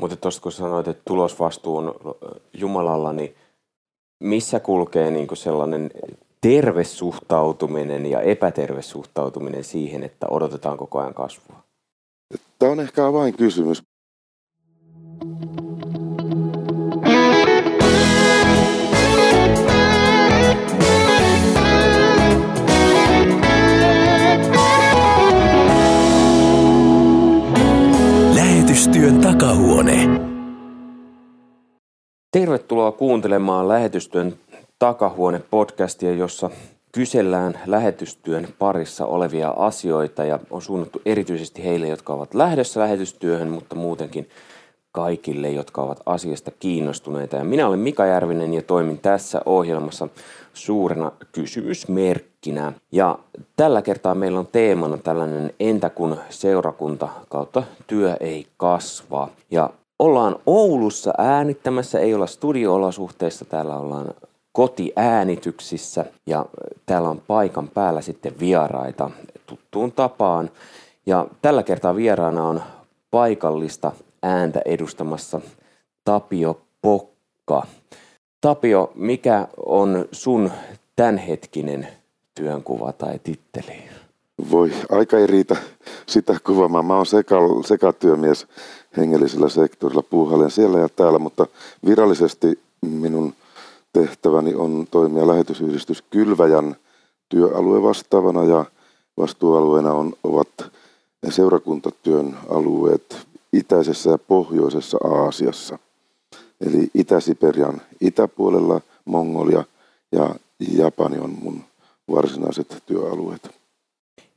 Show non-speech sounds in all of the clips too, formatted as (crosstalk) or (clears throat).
Mutta tuosta kun sanoit, että tulosvastuu on Jumalalla, niin missä kulkee niin sellainen terve suhtautuminen ja epäterve suhtautuminen siihen, että odotetaan koko ajan kasvua? Tämä on ehkä kysymys. Tervetuloa kuuntelemaan Lähetystyön takahuone-podcastia, jossa kysellään lähetystyön parissa olevia asioita ja on suunnattu erityisesti heille, jotka ovat lähdössä lähetystyöhön, mutta muutenkin kaikille, jotka ovat asiasta kiinnostuneita. Ja minä olen Mika Järvinen ja toimin tässä ohjelmassa suurena kysymysmerkkinä. Ja tällä kertaa meillä on teemana tällainen entä kun seurakunta kautta työ ei kasva. Ja ollaan Oulussa äänittämässä, ei olla studioolosuhteissa, täällä ollaan kotiäänityksissä ja täällä on paikan päällä sitten vieraita tuttuun tapaan. Ja tällä kertaa vieraana on paikallista ääntä edustamassa Tapio Pokka. Tapio, mikä on sun tämänhetkinen työnkuva tai titteli? Voi, aika ei riitä sitä kuvaamaan. Mä oon seka, sekatyömies hengellisellä sektorilla, puuhailen siellä ja täällä, mutta virallisesti minun tehtäväni on toimia lähetysyhdistys Kylväjän työalue vastaavana ja vastuualueena on, ovat seurakuntatyön alueet itäisessä ja pohjoisessa Aasiassa. Eli Itä-Siperian itäpuolella Mongolia ja Japani on mun varsinaiset työalueet.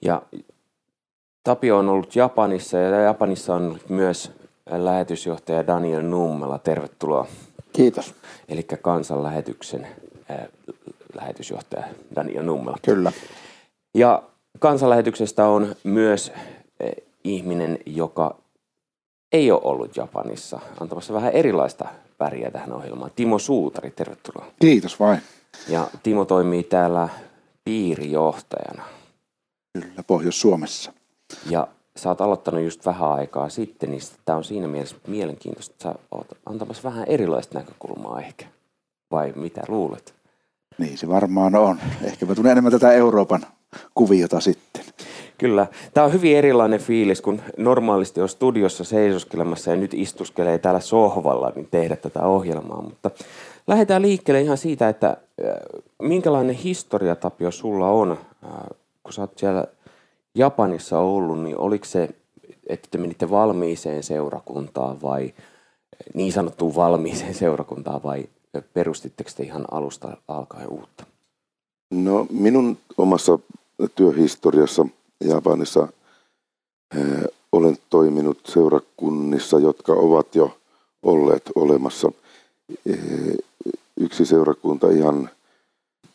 Ja Tapio on ollut Japanissa ja Japanissa on ollut myös lähetysjohtaja Daniel Nummela. Tervetuloa. Kiitos. Eli kansanlähetyksen äh, lähetysjohtaja Daniel Nummela. Kyllä. Ja kansanlähetyksestä on myös äh, ihminen, joka ei ole ollut Japanissa antamassa vähän erilaista väriä tähän ohjelmaan. Timo Suutari, tervetuloa. Kiitos vain. Ja Timo toimii täällä piirijohtajana. Kyllä, Pohjois-Suomessa. Ja sä oot aloittanut just vähän aikaa sitten, niin tämä on siinä mielessä mielenkiintoista, että sä oot antamassa vähän erilaista näkökulmaa ehkä. Vai mitä luulet? Niin se varmaan on. Ehkä mä tunnen enemmän tätä Euroopan kuviota sitten. Kyllä. Tämä on hyvin erilainen fiilis, kun normaalisti on studiossa seisoskelemassa ja nyt istuskelee täällä sohvalla, niin tehdä tätä ohjelmaa. Mutta lähdetään liikkeelle ihan siitä, että äh, minkälainen historia, Tapio, sulla on, äh, kun sä oot siellä Japanissa ollut, niin oliko se, että te menitte valmiiseen seurakuntaan vai niin sanottuun valmiiseen (laughs) seurakuntaan vai perustitteko te ihan alusta alkaen uutta? No minun omassa työhistoriassa Japanissa eh, olen toiminut seurakunnissa, jotka ovat jo olleet olemassa. Eh, yksi seurakunta ihan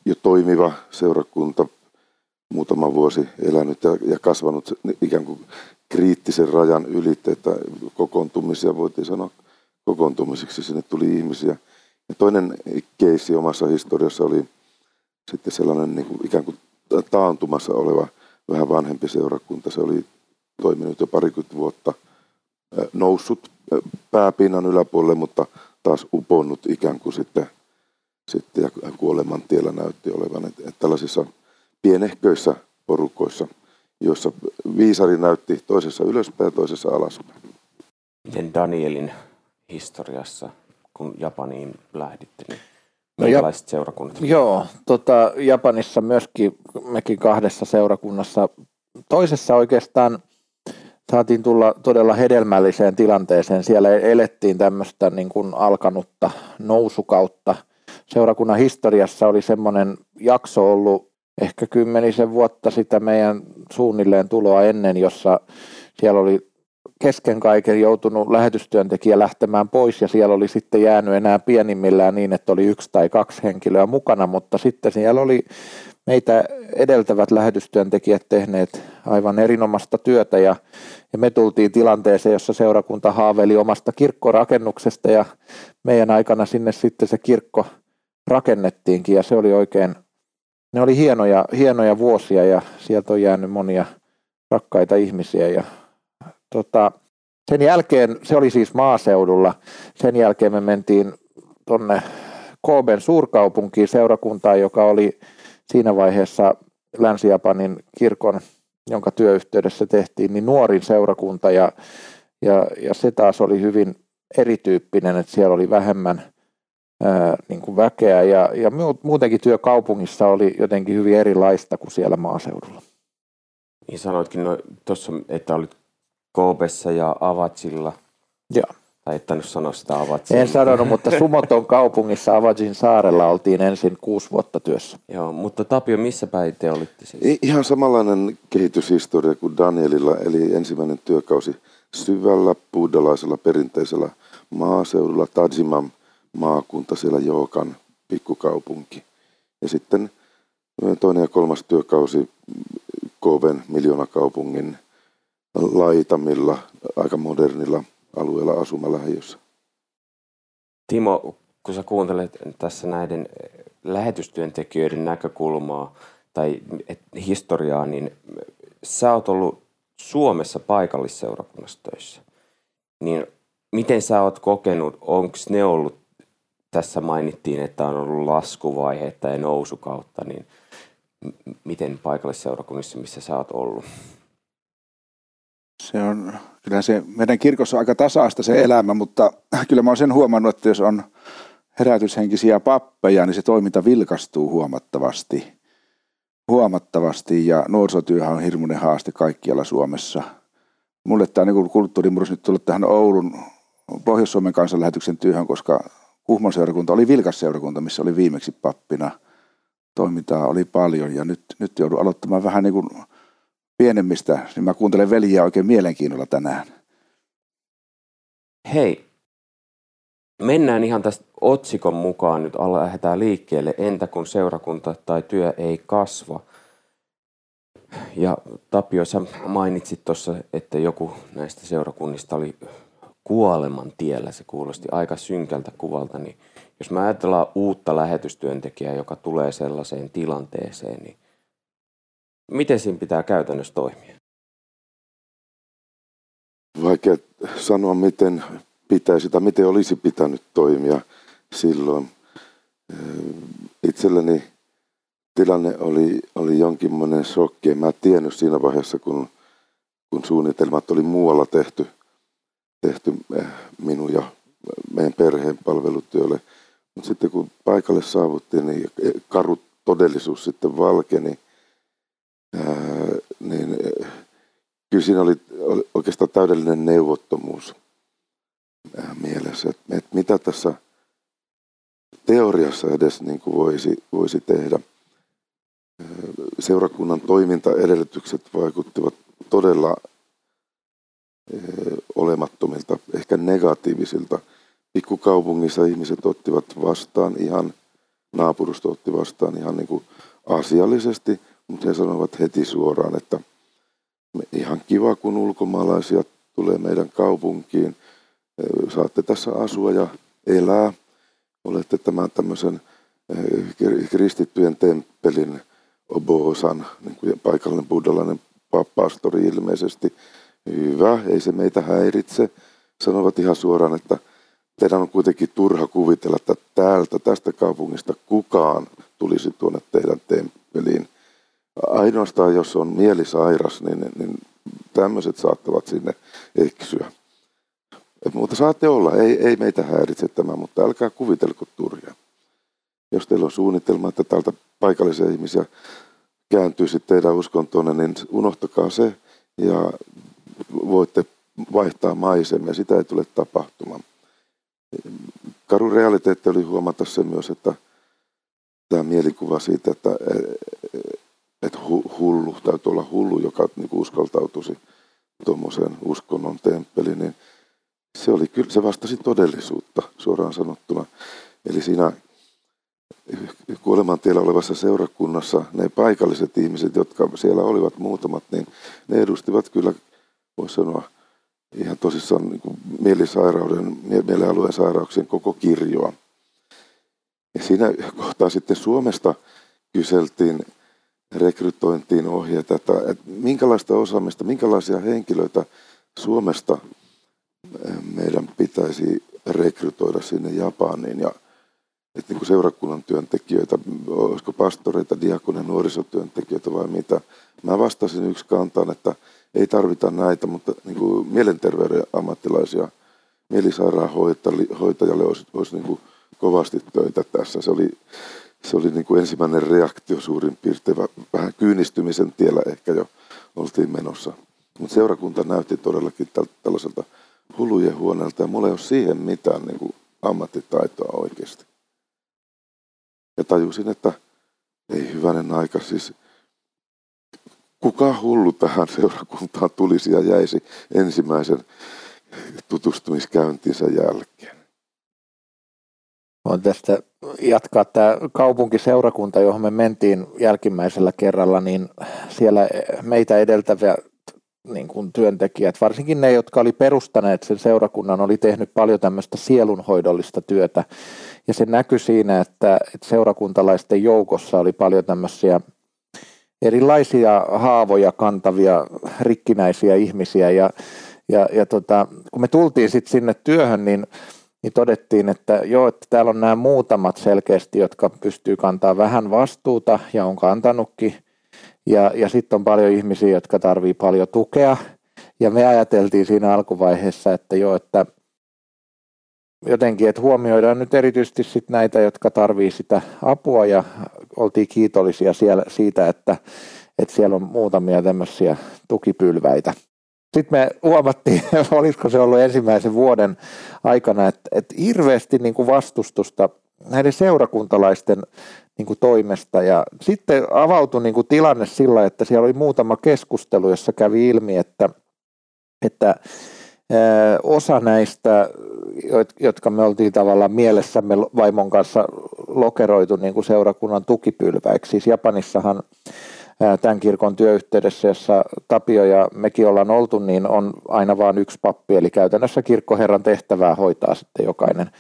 jo toimiva seurakunta, muutama vuosi elänyt ja, ja kasvanut ikään kuin kriittisen rajan ylitte, että kokoontumisia voitiin sanoa kokoontumisiksi, sinne tuli ihmisiä. Ja toinen keissi omassa historiassa oli sitten sellainen niin kuin ikään kuin taantumassa oleva vähän vanhempi seurakunta. Se oli toiminut jo parikymmentä vuotta, noussut pääpinnan yläpuolelle, mutta taas uponnut ikään kuin sitten, sitten ja kuoleman tiellä näytti olevan. Että, että tällaisissa pienehköissä porukoissa, joissa viisari näytti toisessa ylöspäin ja toisessa alaspäin. Miten Danielin historiassa, kun Japaniin lähditte, niin No Minkälaiset seurakunnat? Joo, tota, Japanissa myöskin mekin kahdessa seurakunnassa. Toisessa oikeastaan saatiin tulla todella hedelmälliseen tilanteeseen. Siellä elettiin tämmöistä niin kuin alkanutta nousukautta. Seurakunnan historiassa oli semmoinen jakso ollut ehkä kymmenisen vuotta sitä meidän suunnilleen tuloa ennen, jossa siellä oli kesken kaiken joutunut lähetystyöntekijä lähtemään pois ja siellä oli sitten jäänyt enää pienimmillään niin, että oli yksi tai kaksi henkilöä mukana, mutta sitten siellä oli meitä edeltävät lähetystyöntekijät tehneet aivan erinomaista työtä ja, ja me tultiin tilanteeseen, jossa seurakunta haaveili omasta kirkkorakennuksesta ja meidän aikana sinne sitten se kirkko rakennettiinkin ja se oli oikein, ne oli hienoja, hienoja vuosia ja sieltä on jäänyt monia rakkaita ihmisiä ja tota, sen jälkeen, se oli siis maaseudulla, sen jälkeen me mentiin tuonne Kooben suurkaupunkiin seurakuntaan, joka oli siinä vaiheessa Länsi-Japanin kirkon, jonka työyhteydessä tehtiin, niin nuorin seurakunta ja, ja, ja se taas oli hyvin erityyppinen, että siellä oli vähemmän ää, niin kuin väkeä ja, ja muutenkin työ kaupungissa oli jotenkin hyvin erilaista kuin siellä maaseudulla. Niin sanoitkin no, tuossa, että olit Koopessa ja Avatsilla. Joo. Tai et tainnut sanoa sitä Avatsia. En sanonut, mutta Sumoton kaupungissa Avatsin saarella oltiin ensin kuusi vuotta työssä. Joo, mutta Tapio, missä päin te olitte siis? Ihan samanlainen kehityshistoria kuin Danielilla, eli ensimmäinen työkausi syvällä buddhalaisella perinteisellä maaseudulla, Tajimam maakunta, siellä Jookan pikkukaupunki. Ja sitten toinen ja kolmas työkausi Koven miljoonakaupungin laitamilla, aika modernilla alueella asumalähiössä. Timo, kun sä kuuntelet tässä näiden lähetystyöntekijöiden näkökulmaa tai historiaa, niin sä oot ollut Suomessa paikallisseurakunnassa töissä. Niin miten sä oot kokenut, onko ne ollut, tässä mainittiin, että on ollut laskuvaihetta ja nousukautta, niin miten paikallisseurakunnissa, missä sä oot ollut? Se on, kyllä se meidän kirkossa on aika tasaista se elämä, mutta (clears throat) kyllä mä oon sen huomannut, että jos on herätyshenkisiä pappeja, niin se toiminta vilkastuu huomattavasti. Huomattavasti ja nuorisotyöhän on hirmuinen haaste kaikkialla Suomessa. Mulle tämä niin kulttuurimurros nyt tullut tähän Oulun Pohjois-Suomen kansanlähetyksen työhön, koska Kuhmon seurakunta oli vilkas seurakunta, missä oli viimeksi pappina. Toimintaa oli paljon ja nyt, nyt joudun aloittamaan vähän niin kuin pienemmistä, niin mä kuuntelen veljiä oikein mielenkiinnolla tänään. Hei, mennään ihan tästä otsikon mukaan nyt lähdetään liikkeelle. Entä kun seurakunta tai työ ei kasva? Ja Tapio, sä mainitsit tuossa, että joku näistä seurakunnista oli kuoleman tiellä. Se kuulosti aika synkältä kuvalta. Niin jos mä ajatellaan uutta lähetystyöntekijää, joka tulee sellaiseen tilanteeseen, niin Miten siinä pitää käytännössä toimia? Vaikea sanoa, miten pitäisi tai miten olisi pitänyt toimia silloin. Itselleni tilanne oli, oli jonkinmoinen shokki. En mä tiennyt siinä vaiheessa, kun, kun suunnitelmat oli muualla tehty, tehty eh, minun ja meidän perheen palvelutyölle. Mutta sitten kun paikalle saavuttiin, niin karu todellisuus sitten valkeni – niin kyllä siinä oli, oikeastaan täydellinen neuvottomuus mielessä, että mitä tässä teoriassa edes niin kuin voisi, voisi tehdä. Seurakunnan toimintaedellytykset vaikuttivat todella olemattomilta, ehkä negatiivisilta. Pikkukaupungissa ihmiset ottivat vastaan ihan, naapurusto otti vastaan ihan niin kuin asiallisesti – mutta he sanovat heti suoraan, että ihan kiva, kun ulkomaalaisia tulee meidän kaupunkiin. Saatte tässä asua ja elää. Olette tämän tämmöisen kristittyjen temppelin obosan, niin kuin paikallinen buddhalainen pastori ilmeisesti. Hyvä, ei se meitä häiritse. Sanovat ihan suoraan, että teidän on kuitenkin turha kuvitella, että täältä, tästä kaupungista kukaan tulisi tuonne teidän temppeliin ainoastaan jos on mielisairas, niin, niin tämmöiset saattavat sinne eksyä. Et, mutta saatte olla, ei, ei meitä häiritse tämä, mutta älkää kuvitelko turja. Jos teillä on suunnitelma, että täältä paikallisia ihmisiä kääntyisi teidän uskontoonne, niin unohtakaa se ja voitte vaihtaa maisemia. Sitä ei tule tapahtumaan. Karu realiteetti oli huomata se myös, että tämä mielikuva siitä, että että hullu, täytyy olla hullu, joka niin uskaltautuisi tuommoiseen uskonnon temppeliin, niin se, oli, kyllä, se vastasi todellisuutta suoraan sanottuna. Eli siinä kuolemantiellä olevassa seurakunnassa ne paikalliset ihmiset, jotka siellä olivat muutamat, niin ne edustivat kyllä, voisi sanoa, ihan tosissaan niin kuin mielisairauden, mielialueen sairauksien koko kirjoa. Ja siinä kohtaa sitten Suomesta kyseltiin rekrytointiin ohjeita, että, että minkälaista osaamista, minkälaisia henkilöitä Suomesta meidän pitäisi rekrytoida sinne Japaniin ja että niin kuin seurakunnan työntekijöitä, olisiko pastoreita, diakonen, nuorisotyöntekijöitä vai mitä. Mä vastasin yksi kantaan, että ei tarvita näitä, mutta niin kuin mielenterveyden ammattilaisia mielisairaanhoitajalle olisi, olisi niin kuin kovasti töitä tässä. Se oli, se oli niin kuin ensimmäinen reaktio suurin piirtein, vähän kyynistymisen tiellä ehkä jo oltiin menossa. Mutta seurakunta näytti todellakin tällaiselta hulujen huoneelta ja mulla ei ole siihen mitään niin kuin ammattitaitoa oikeasti. Ja tajusin, että ei hyvänen aika siis, kuka hullu tähän seurakuntaan tulisi ja jäisi ensimmäisen tutustumiskäyntinsä jälkeen. On tästä jatkaa tämä kaupunkiseurakunta, johon me mentiin jälkimmäisellä kerralla, niin siellä meitä edeltäviä niin kuin työntekijät, varsinkin ne, jotka oli perustaneet sen seurakunnan, oli tehnyt paljon tämmöistä sielunhoidollista työtä. Ja se näkyi siinä, että, että seurakuntalaisten joukossa oli paljon tämmöisiä erilaisia haavoja kantavia rikkinäisiä ihmisiä. Ja, ja, ja tota, kun me tultiin sitten sinne työhön, niin, niin todettiin, että joo, että täällä on nämä muutamat selkeästi, jotka pystyy kantaa vähän vastuuta ja on kantanutkin – ja, ja sitten on paljon ihmisiä, jotka tarvii paljon tukea. Ja me ajateltiin siinä alkuvaiheessa, että joo, että jotenkin, että huomioidaan nyt erityisesti sit näitä, jotka tarvii sitä apua ja oltiin kiitollisia siellä siitä, että, että siellä on muutamia tämmöisiä tukipylväitä. Sitten me huomattiin, (laughs) olisiko se ollut ensimmäisen vuoden aikana, että, että hirveästi niin kuin vastustusta näiden seurakuntalaisten niin kuin toimesta. Ja sitten avautui niin kuin tilanne sillä, että siellä oli muutama keskustelu, jossa kävi ilmi, että, että osa näistä, jotka me oltiin tavallaan mielessämme vaimon kanssa lokeroitu niin kuin seurakunnan tukipylväiksi. Siis Japanissahan tämän kirkon työyhteydessä, jossa Tapio ja mekin ollaan oltu, niin on aina vain yksi pappi, eli käytännössä kirkkoherran tehtävää hoitaa sitten jokainen.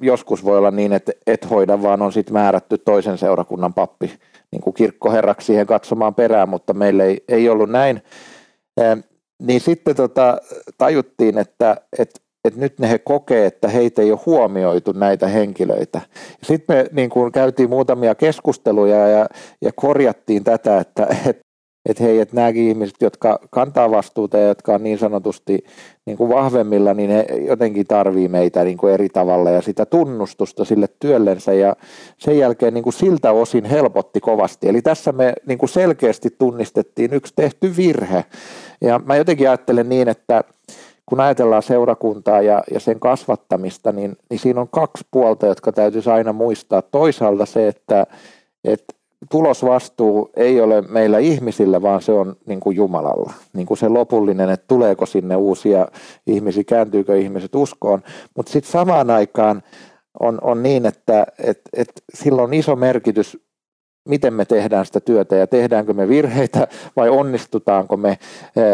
Joskus voi olla niin, että et hoida, vaan on sitten määrätty toisen seurakunnan pappi niin kuin kirkkoherraksi siihen katsomaan perään, mutta meillä ei, ei ollut näin. Niin sitten tota, tajuttiin, että, että että nyt ne he kokee, että heitä ei ole huomioitu näitä henkilöitä. Sitten me niin kuin käytiin muutamia keskusteluja ja, ja korjattiin tätä, että, että että hei, että nämäkin ihmiset, jotka kantaa vastuuta ja jotka on niin sanotusti niin kuin vahvemmilla, niin he jotenkin tarvii meitä niin kuin eri tavalla ja sitä tunnustusta sille työllensä ja sen jälkeen niin kuin siltä osin helpotti kovasti. Eli tässä me niin kuin selkeästi tunnistettiin yksi tehty virhe ja mä jotenkin ajattelen niin, että kun ajatellaan seurakuntaa ja, ja sen kasvattamista, niin, niin siinä on kaksi puolta, jotka täytyisi aina muistaa. Toisaalta se, että, että tulosvastuu ei ole meillä ihmisillä, vaan se on niin kuin Jumalalla. Niin kuin se lopullinen, että tuleeko sinne uusia ihmisiä, kääntyykö ihmiset uskoon. Mutta sitten samaan aikaan on, on niin, että et, et sillä on iso merkitys miten me tehdään sitä työtä ja tehdäänkö me virheitä vai onnistutaanko me. Eh,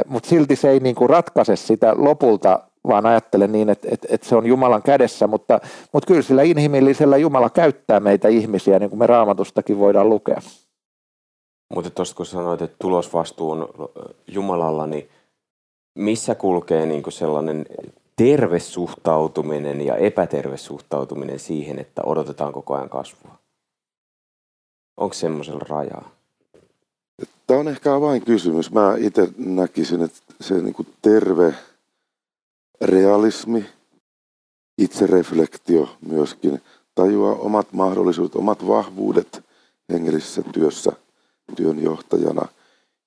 Mutta silti se ei niinku ratkaise sitä lopulta, vaan ajattelen niin, että, että, että se on Jumalan kädessä, mutta, mutta kyllä sillä inhimillisellä Jumala käyttää meitä ihmisiä, niin kuin me raamatustakin voidaan lukea. Mutta tuosta kun sanoit, että tulosvastuu on Jumalalla, niin missä kulkee niin sellainen terve suhtautuminen ja epäterve suhtautuminen siihen, että odotetaan koko ajan kasvua? Onko semmoisella rajaa? Tämä on ehkä kysymys. Mä itse näkisin, että se niin kuin terve realismi, itsereflektio myöskin, tajua omat mahdollisuudet, omat vahvuudet hengellisessä työssä työnjohtajana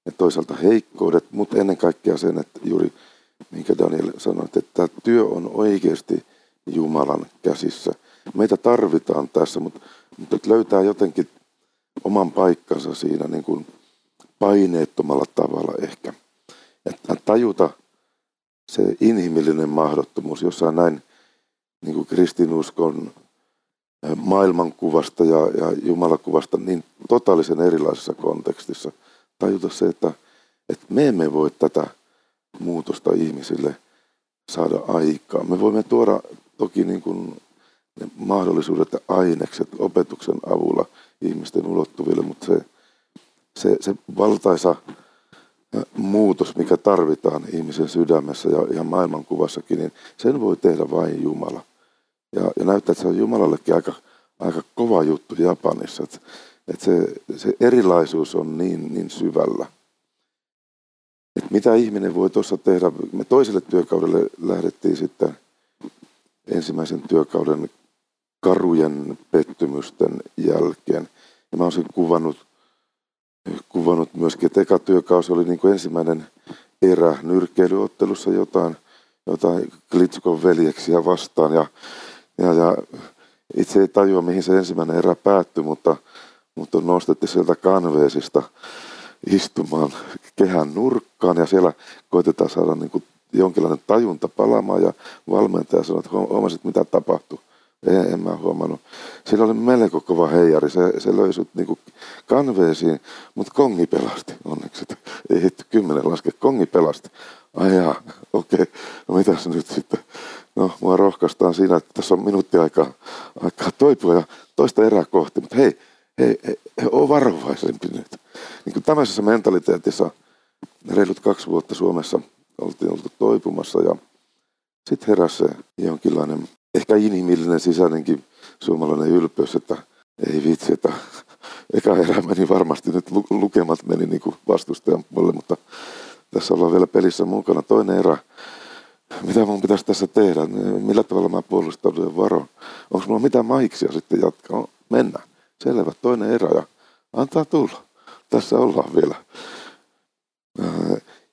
ja toisaalta heikkoudet, mutta ennen kaikkea sen, että juuri minkä Daniel sanoi, että työ on oikeasti Jumalan käsissä. Meitä tarvitaan tässä, mutta, mutta löytää jotenkin oman paikkansa siinä niin kuin paineettomalla tavalla ehkä. Että tajuta se inhimillinen mahdottomuus jossain näin niin kuin kristinuskon maailmankuvasta ja, ja Jumalakuvasta niin totaalisen erilaisessa kontekstissa. Tajuta se, että, että me emme voi tätä muutosta ihmisille saada aikaa. Me voimme tuoda toki niin kuin ne mahdollisuudet ja ainekset opetuksen avulla ihmisten ulottuville, mutta se, se, se valtaisa muutos, mikä tarvitaan ihmisen sydämessä ja ihan maailmankuvassakin, niin sen voi tehdä vain Jumala. Ja, ja näyttää, että se on Jumalallekin aika, aika kova juttu Japanissa, että, että se, se erilaisuus on niin, niin syvällä. Että mitä ihminen voi tuossa tehdä? Me toiselle työkaudelle lähdettiin sitten ensimmäisen työkauden karujen pettymysten jälkeen. Ja mä olisin kuvannut, kuvannut myöskin, että eka työkausi oli niin kuin ensimmäinen erä nyrkkeilyottelussa jotain, jotain Klitskon veljeksiä vastaan. Ja, ja, ja itse ei tajua, mihin se ensimmäinen erä päättyi, mutta, mutta nostettiin sieltä kanveesista istumaan kehän nurkkaan ja siellä koitetaan saada niin kuin jonkinlainen tajunta palaamaan ja valmentaja sanoi, että huomasit mitä tapahtui. En, en mä huomannut. Sillä oli melko kova heijari. Se, se löi sut niinku kanveesiin, mutta kongi pelasti onneksi. Ei hitty kymmenen laske, kongi pelasti. Ai jaa, okei. Okay. No mitäs nyt sitten? No, mua rohkaistaan siinä, että tässä on minuutti aikaa, aikaa toipua ja toista erää kohti. Mutta hei, hei, hei, ole varovaisempi nyt. Niin kuin tämmöisessä mentaliteetissa reilut kaksi vuotta Suomessa oltiin oltu toipumassa ja sitten heräsi jonkinlainen ehkä inhimillinen sisäinenkin suomalainen ylpeys, että ei vitsi, että eka erä meni varmasti nyt lukemat meni niin kuin vastustajan puolelle, mutta tässä ollaan vielä pelissä mukana. Toinen erä, mitä mun pitäisi tässä tehdä, millä tavalla mä puolustaudun ja varon. Onko mulla mitään maiksia sitten jatkaa? No, mennään. Selvä, toinen erä ja antaa tulla. Tässä ollaan vielä.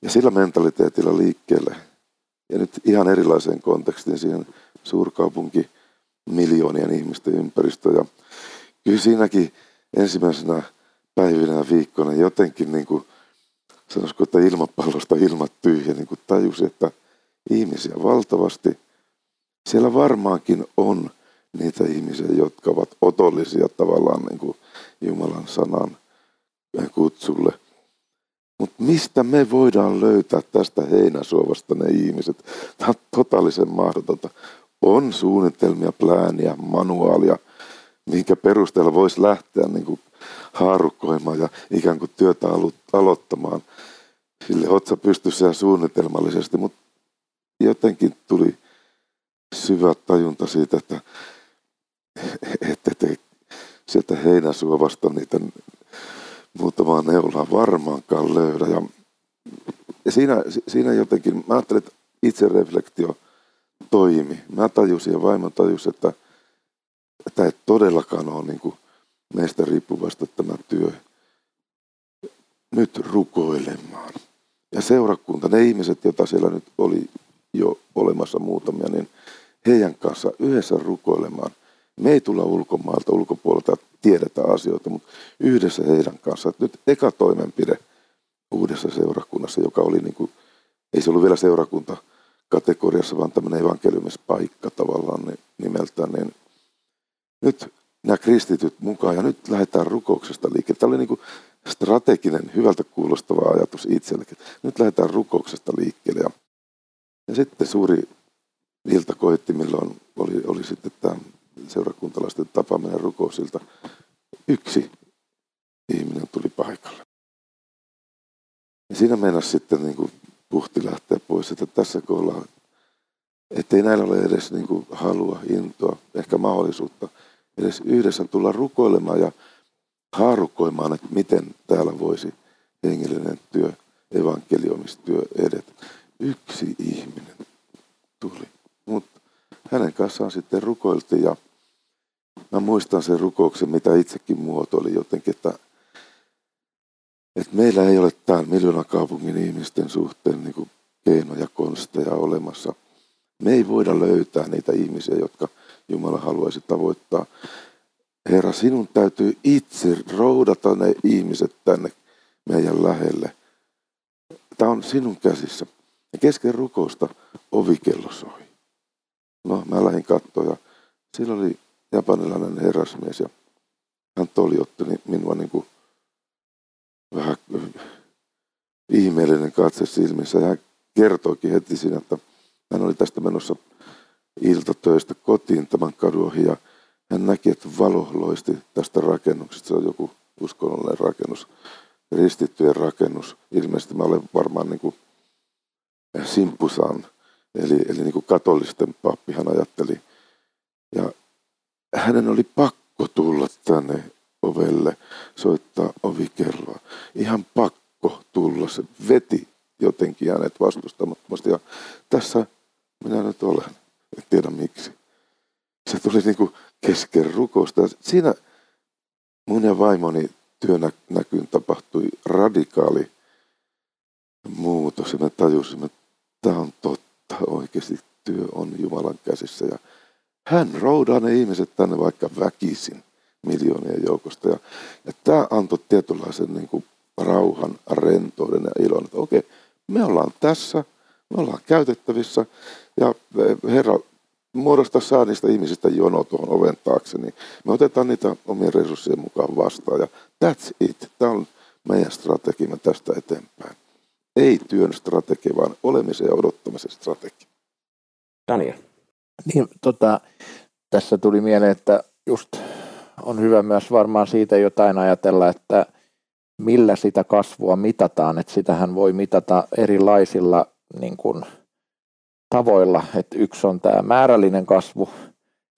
Ja sillä mentaliteetillä liikkeelle. Ja nyt ihan erilaiseen kontekstiin siihen suurkaupunki miljoonien ihmisten ympäristö. Ja kyllä siinäkin ensimmäisenä päivinä ja viikkoina jotenkin niin kuin, sanoisiko, että ilmapallosta ilmat tyhjä, niin kuin tajusi, että ihmisiä valtavasti. Siellä varmaankin on niitä ihmisiä, jotka ovat otollisia tavallaan niin kuin Jumalan sanan kutsulle. Mutta mistä me voidaan löytää tästä heinäsuovasta ne ihmiset? Tämä on totaalisen mahdotonta on suunnitelmia, plääniä, manuaalia, minkä perusteella voisi lähteä niin kuin haarukkoimaan ja ikään kuin työtä aloittamaan sille otsa pystyssä ja suunnitelmallisesti, mutta jotenkin tuli syvä tajunta siitä, että (laughs) ette te sieltä heinäsuovasta niitä muutamaa neulaa varmaankaan löydä. Ja, siinä, siinä jotenkin, mä ajattelin, että itse reflektio – toimi. Mä tajusin ja vaimo tajusi, että tämä ei todellakaan ole niin kuin meistä riippuvasta tämä työ. Nyt rukoilemaan. Ja seurakunta, ne ihmiset, joita siellä nyt oli jo olemassa muutamia, niin heidän kanssa yhdessä rukoilemaan. Me ei tulla ulkomailta, ulkopuolelta tiedetä asioita, mutta yhdessä heidän kanssa. Että nyt eka toimenpide uudessa seurakunnassa, joka oli niin kuin, ei se ollut vielä seurakunta, kategoriassa, vaan tämmöinen evankeliumispaikka tavallaan niin nimeltään, niin nyt nämä kristityt mukaan ja nyt lähdetään rukouksesta liikkeelle. Tämä oli niin kuin strateginen, hyvältä kuulostava ajatus itsellekin. Nyt lähdetään rukouksesta liikkeelle. Ja, ja sitten suuri ilta koitti, milloin oli, oli sitten tämä seurakuntalaisten tapaaminen rukousilta. Yksi ihminen tuli paikalle. Ja siinä meinasi sitten niin kuin puhti lähteä pois, että tässä kohdalla, ettei näillä ole edes niin kuin halua, intoa, ehkä mahdollisuutta edes yhdessä tulla rukoilemaan ja haarukoimaan, että miten täällä voisi hengellinen työ, evankeliomistyö edetä. Yksi ihminen tuli, mutta hänen kanssaan sitten rukoiltiin ja mä muistan sen rukouksen, mitä itsekin muotoili jotenkin, että että meillä ei ole täällä kaupungin ihmisten suhteen niin kuin keinoja, konsteja olemassa. Me ei voida löytää niitä ihmisiä, jotka Jumala haluaisi tavoittaa. Herra, sinun täytyy itse roudata ne ihmiset tänne meidän lähelle. Tämä on sinun käsissä. Ja kesken rukousta ovikello soi. No, mä lähdin katsoa ja siellä oli japanilainen herrasmies ja hän toljotti minua niin kuin vähän ihmeellinen katse silmissä. Hän kertoikin heti siinä, että hän oli tästä menossa iltatöistä kotiin tämän kadun ohi ja hän näki, että valo loisti tästä rakennuksesta. Se on joku uskonnollinen rakennus. ristittyjen rakennus. Ilmeisesti mä olen varmaan niin kuin Simpusan, eli, eli niin kuin katolisten pappi, hän ajatteli. Ja hänen oli pakko tulla tänne ovelle, soittaa ovikelloa. Ihan pakko tulla. Se veti jotenkin hänet vastustamattomasti. Ja tässä minä nyt olen. En tiedä miksi. Se tuli niin kuin kesken rukousta. Siinä mun ja vaimoni työnäkyyn tapahtui radikaali muutos. Ja me tajusimme, että tämä on totta. Oikeasti työ on Jumalan käsissä. Ja hän roudaa ne ihmiset tänne vaikka väkisin miljoonien joukosta. Ja, ja tämä antoi tietynlaisen niin kuin rauhan, rentouden ja ilon, että okei, me ollaan tässä, me ollaan käytettävissä ja e, Herra muodostaa saa niistä ihmisistä jono tuohon oven taakse, niin me otetaan niitä omien resurssien mukaan vastaan ja that's it. Tämä on meidän strategiamme tästä eteenpäin. Ei työn strategia, vaan olemisen ja odottamisen strategia. Daniel. Niin, tota, tässä tuli mieleen, että just on hyvä myös varmaan siitä jotain ajatella, että millä sitä kasvua mitataan, että sitähän voi mitata erilaisilla niin kuin, tavoilla, että yksi on tämä määrällinen kasvu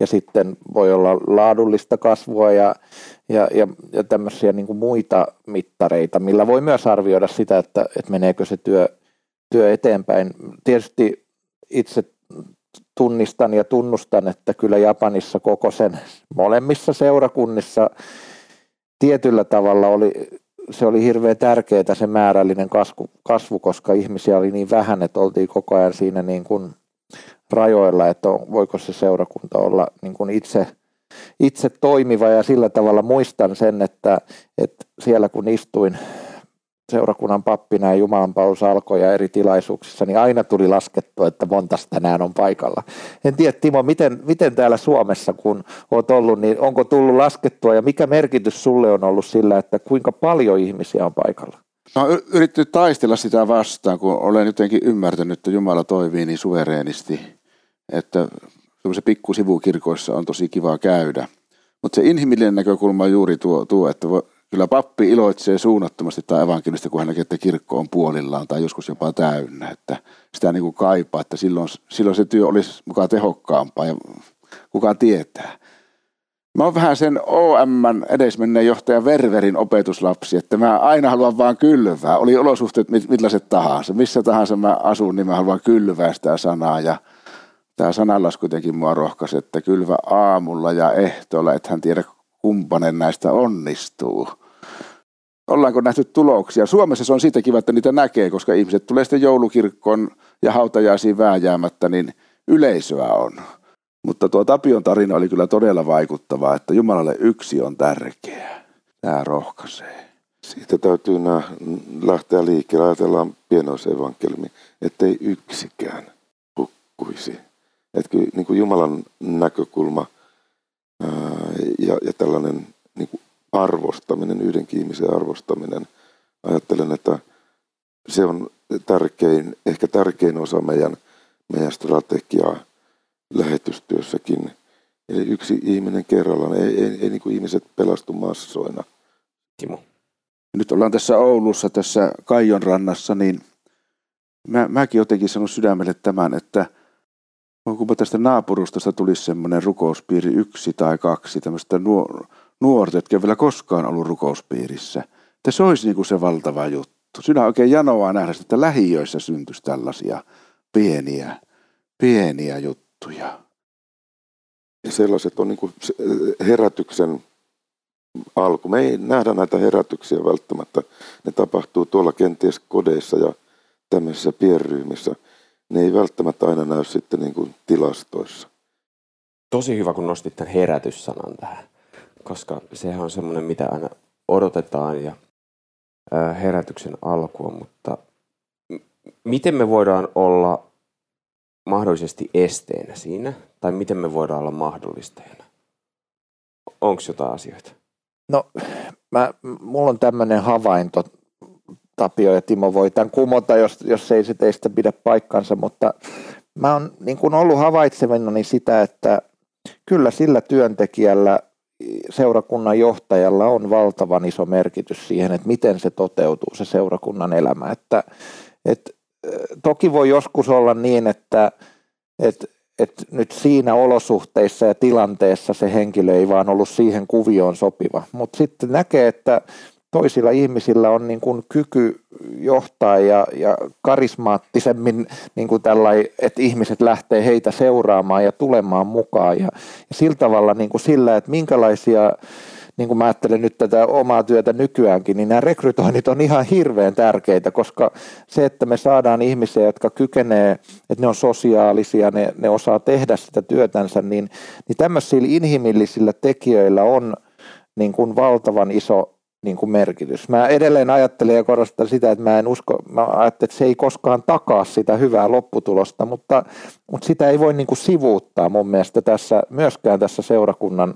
ja sitten voi olla laadullista kasvua ja, ja, ja, ja tämmöisiä niin kuin muita mittareita, millä voi myös arvioida sitä, että, että meneekö se työ, työ eteenpäin. Tietysti itse tunnistan ja tunnustan, että kyllä Japanissa koko sen molemmissa seurakunnissa tietyllä tavalla oli, se oli hirveän tärkeää se määrällinen kasvu, kasvu, koska ihmisiä oli niin vähän, että oltiin koko ajan siinä niin kuin rajoilla, että on, voiko se seurakunta olla niin kuin itse, itse toimiva. Ja sillä tavalla muistan sen, että, että siellä kun istuin seurakunnan pappina ja jumalanpalvelus alkoi ja eri tilaisuuksissa, niin aina tuli laskettua, että montas tänään on paikalla. En tiedä, Timo, miten, miten täällä Suomessa, kun olet ollut, niin onko tullut laskettua ja mikä merkitys sulle on ollut sillä, että kuinka paljon ihmisiä on paikalla? Mä oon yrittänyt taistella sitä vastaan, kun olen jotenkin ymmärtänyt, että Jumala toimii niin suvereenisti, että semmoisessa pikkusivukirkoissa on tosi kiva käydä. Mutta se inhimillinen näkökulma on juuri tuo, tuo että kyllä pappi iloitsee suunnattomasti tai evankelista, kun hän näkee, että kirkko on puolillaan tai joskus jopa täynnä. Että sitä niin kuin kaipaa, että silloin, silloin se työ olisi mukaan tehokkaampaa ja kukaan tietää. Mä oon vähän sen OM edesmenneen johtajan Ververin opetuslapsi, että mä aina haluan vaan kylvää. Oli olosuhteet millaiset tahansa. Missä tahansa mä asun, niin mä haluan kylvää sitä sanaa. Ja tämä sanallas kuitenkin mua rohkaisi, että kylvä aamulla ja ehtoolla, että hän tiedä kumpanen näistä onnistuu ollaanko nähty tuloksia. Suomessa se on siitä kiva, että niitä näkee, koska ihmiset tulee sitten joulukirkkoon ja hautajaisiin vääjäämättä, niin yleisöä on. Mutta tuo Tapion tarina oli kyllä todella vaikuttava, että Jumalalle yksi on tärkeä. Tämä rohkaisee. Siitä täytyy lähteä liikkeelle. Ajatellaan pienoisevankelmi, ettei yksikään hukkuisi. Että niin kuin Jumalan näkökulma ää, ja, ja tällainen niin kuin arvostaminen, yhdenkin ihmisen arvostaminen. Ajattelen, että se on tärkein, ehkä tärkein osa meidän, meidän strategiaa lähetystyössäkin. Eli yksi ihminen kerrallaan, ei, ei, ei niin kuin ihmiset pelastu massoina. Timo. Nyt ollaan tässä Oulussa, tässä Kaijon rannassa, niin mä, mäkin jotenkin sanon sydämelle tämän, että onko tästä naapurustosta tulisi semmoinen rukouspiiri yksi tai kaksi tämmöistä nuor- nuorta, jotka ei vielä koskaan ollut rukouspiirissä. Että se olisi niin kuin se valtava juttu. Sinä oikein janoa nähdä, että lähiöissä syntyisi tällaisia pieniä, pieniä juttuja. Ja sellaiset on niin kuin herätyksen alku. Me ei nähdä näitä herätyksiä välttämättä. Ne tapahtuu tuolla kenties kodeissa ja tämmöisissä pienryhmissä. Ne ei välttämättä aina näy sitten niin kuin tilastoissa. Tosi hyvä, kun nostit tämän herätyssanan tähän koska sehän on semmoinen, mitä aina odotetaan ja herätyksen alkua, mutta miten me voidaan olla mahdollisesti esteenä siinä, tai miten me voidaan olla mahdollistajana? Onko jotain asioita? No, mä, mulla on tämmöinen havainto, Tapio ja Timo voi tämän kumota, jos, jos ei se teistä pidä paikkansa, mutta mä oon niin ollut havaitsevana sitä, että kyllä sillä työntekijällä seurakunnan johtajalla on valtavan iso merkitys siihen, että miten se toteutuu se seurakunnan elämä. Että, et, toki voi joskus olla niin, että, että että nyt siinä olosuhteissa ja tilanteessa se henkilö ei vaan ollut siihen kuvioon sopiva. Mutta sitten näkee, että toisilla ihmisillä on niin kuin kyky johtaa ja, ja karismaattisemmin niin kuin tällai, että ihmiset lähtee heitä seuraamaan ja tulemaan mukaan. Ja, ja sillä tavalla niin kuin sillä, että minkälaisia niin kuin mä ajattelen nyt tätä omaa työtä nykyäänkin, niin nämä rekrytoinnit on ihan hirveän tärkeitä, koska se, että me saadaan ihmisiä, jotka kykenee, että ne on sosiaalisia, ne, ne osaa tehdä sitä työtänsä, niin, niin tämmöisillä inhimillisillä tekijöillä on niin kuin valtavan iso niin kuin merkitys. Mä edelleen ajattelen ja korostan sitä, että mä en usko, mä ajattelen, että se ei koskaan takaa sitä hyvää lopputulosta, mutta, mutta sitä ei voi niin kuin sivuuttaa mun mielestä tässä, myöskään tässä seurakunnan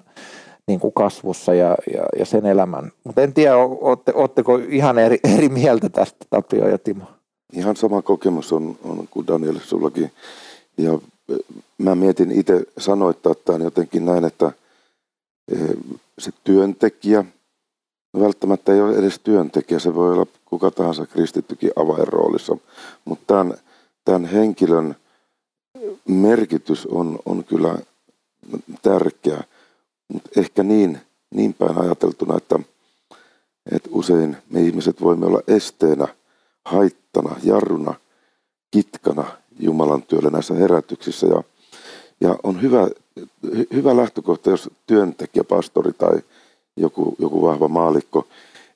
niin kuin kasvussa ja, ja, ja sen elämän. Mutta en tiedä, ootte, ootteko ihan eri, eri mieltä tästä Tapio ja Timo? Ihan sama kokemus on, on kuin Daniel sullakin. Ja mä mietin itse sanoittaa tämän jotenkin näin, että se työntekijä, välttämättä ei ole edes työntekijä, se voi olla kuka tahansa kristittykin avainroolissa, mutta tämän, tämän henkilön merkitys on, on kyllä tärkeä. Mutta ehkä niin, niin päin ajateltuna, että, että usein me ihmiset voimme olla esteenä, haittana, jarruna, kitkana Jumalan työlle näissä herätyksissä. Ja, ja on hyvä, hyvä lähtökohta, jos työntekijä, pastori tai joku, joku vahva maalikko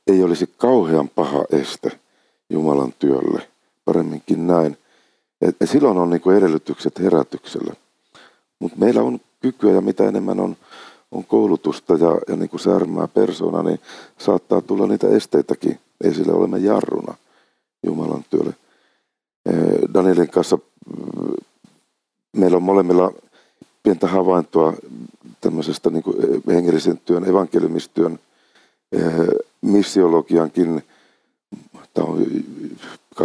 ei olisi kauhean paha este Jumalan työlle. Paremminkin näin. Et, et silloin on niinku edellytykset herätykselle. Mutta meillä on kykyä ja mitä enemmän on on koulutusta ja, ja niin kuin särmää persona, niin saattaa tulla niitä esteitäkin esille. Olemme jarruna Jumalan työlle. Danielin kanssa mm, meillä on molemmilla pientä havaintoa tämmöisestä niin kuin hengellisen työn, evankeliumistyön, missiologiankin, tämä on 2-30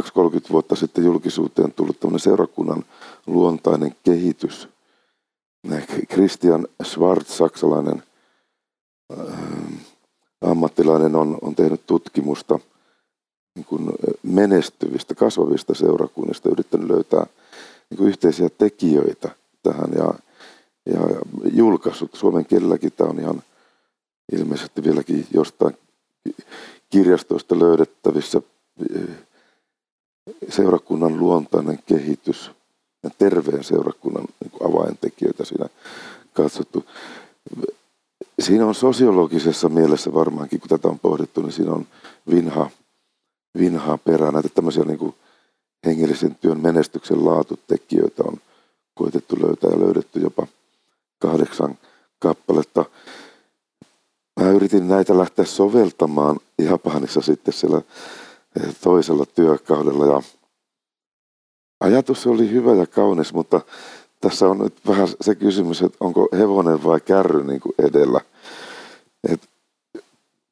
vuotta sitten julkisuuteen tullut tämmöinen seurakunnan luontainen kehitys – Christian Schwarz, saksalainen äh, ammattilainen, on, on tehnyt tutkimusta niin kuin menestyvistä, kasvavista seurakunnista, yrittänyt löytää niin kuin yhteisiä tekijöitä tähän. Ja, ja julkaissut. Suomen kielelläkin tämä on ihan ilmeisesti vieläkin jostain kirjastoista löydettävissä seurakunnan luontainen kehitys – ja terveen seurakunnan niin avaintekijöitä siinä katsottu. Siinä on sosiologisessa mielessä varmaankin, kun tätä on pohdittu, niin siinä on vinha, vinha perä. Näitä tämmöisiä niin hengellisen työn menestyksen laatutekijöitä on koitettu löytää ja löydetty jopa kahdeksan kappaletta. Mä yritin näitä lähteä soveltamaan Japanissa sitten siellä toisella työkaudella ja Ajatus oli hyvä ja kaunis, mutta tässä on nyt vähän se kysymys, että onko hevonen vai kärry niin kuin edellä. Et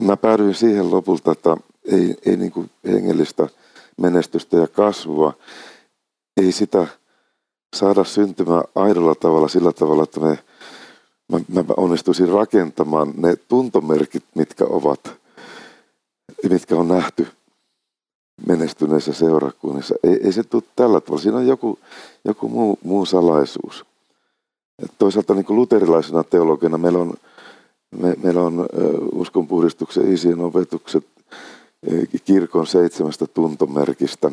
mä päädyin siihen lopulta, että ei, ei niin kuin hengellistä menestystä ja kasvua, ei sitä saada syntymään aidolla tavalla sillä tavalla, että me, mä, mä onnistuisin rakentamaan ne tuntomerkit, mitkä ovat, mitkä on nähty menestyneissä seurakunnissa. Ei, ei se tule tällä tavalla. Siinä on joku, joku muu, muu salaisuus. Et toisaalta niin luterilaisena teologina meillä on, me, meillä on uskonpuhdistuksen isien opetukset kirkon seitsemästä tuntomerkistä.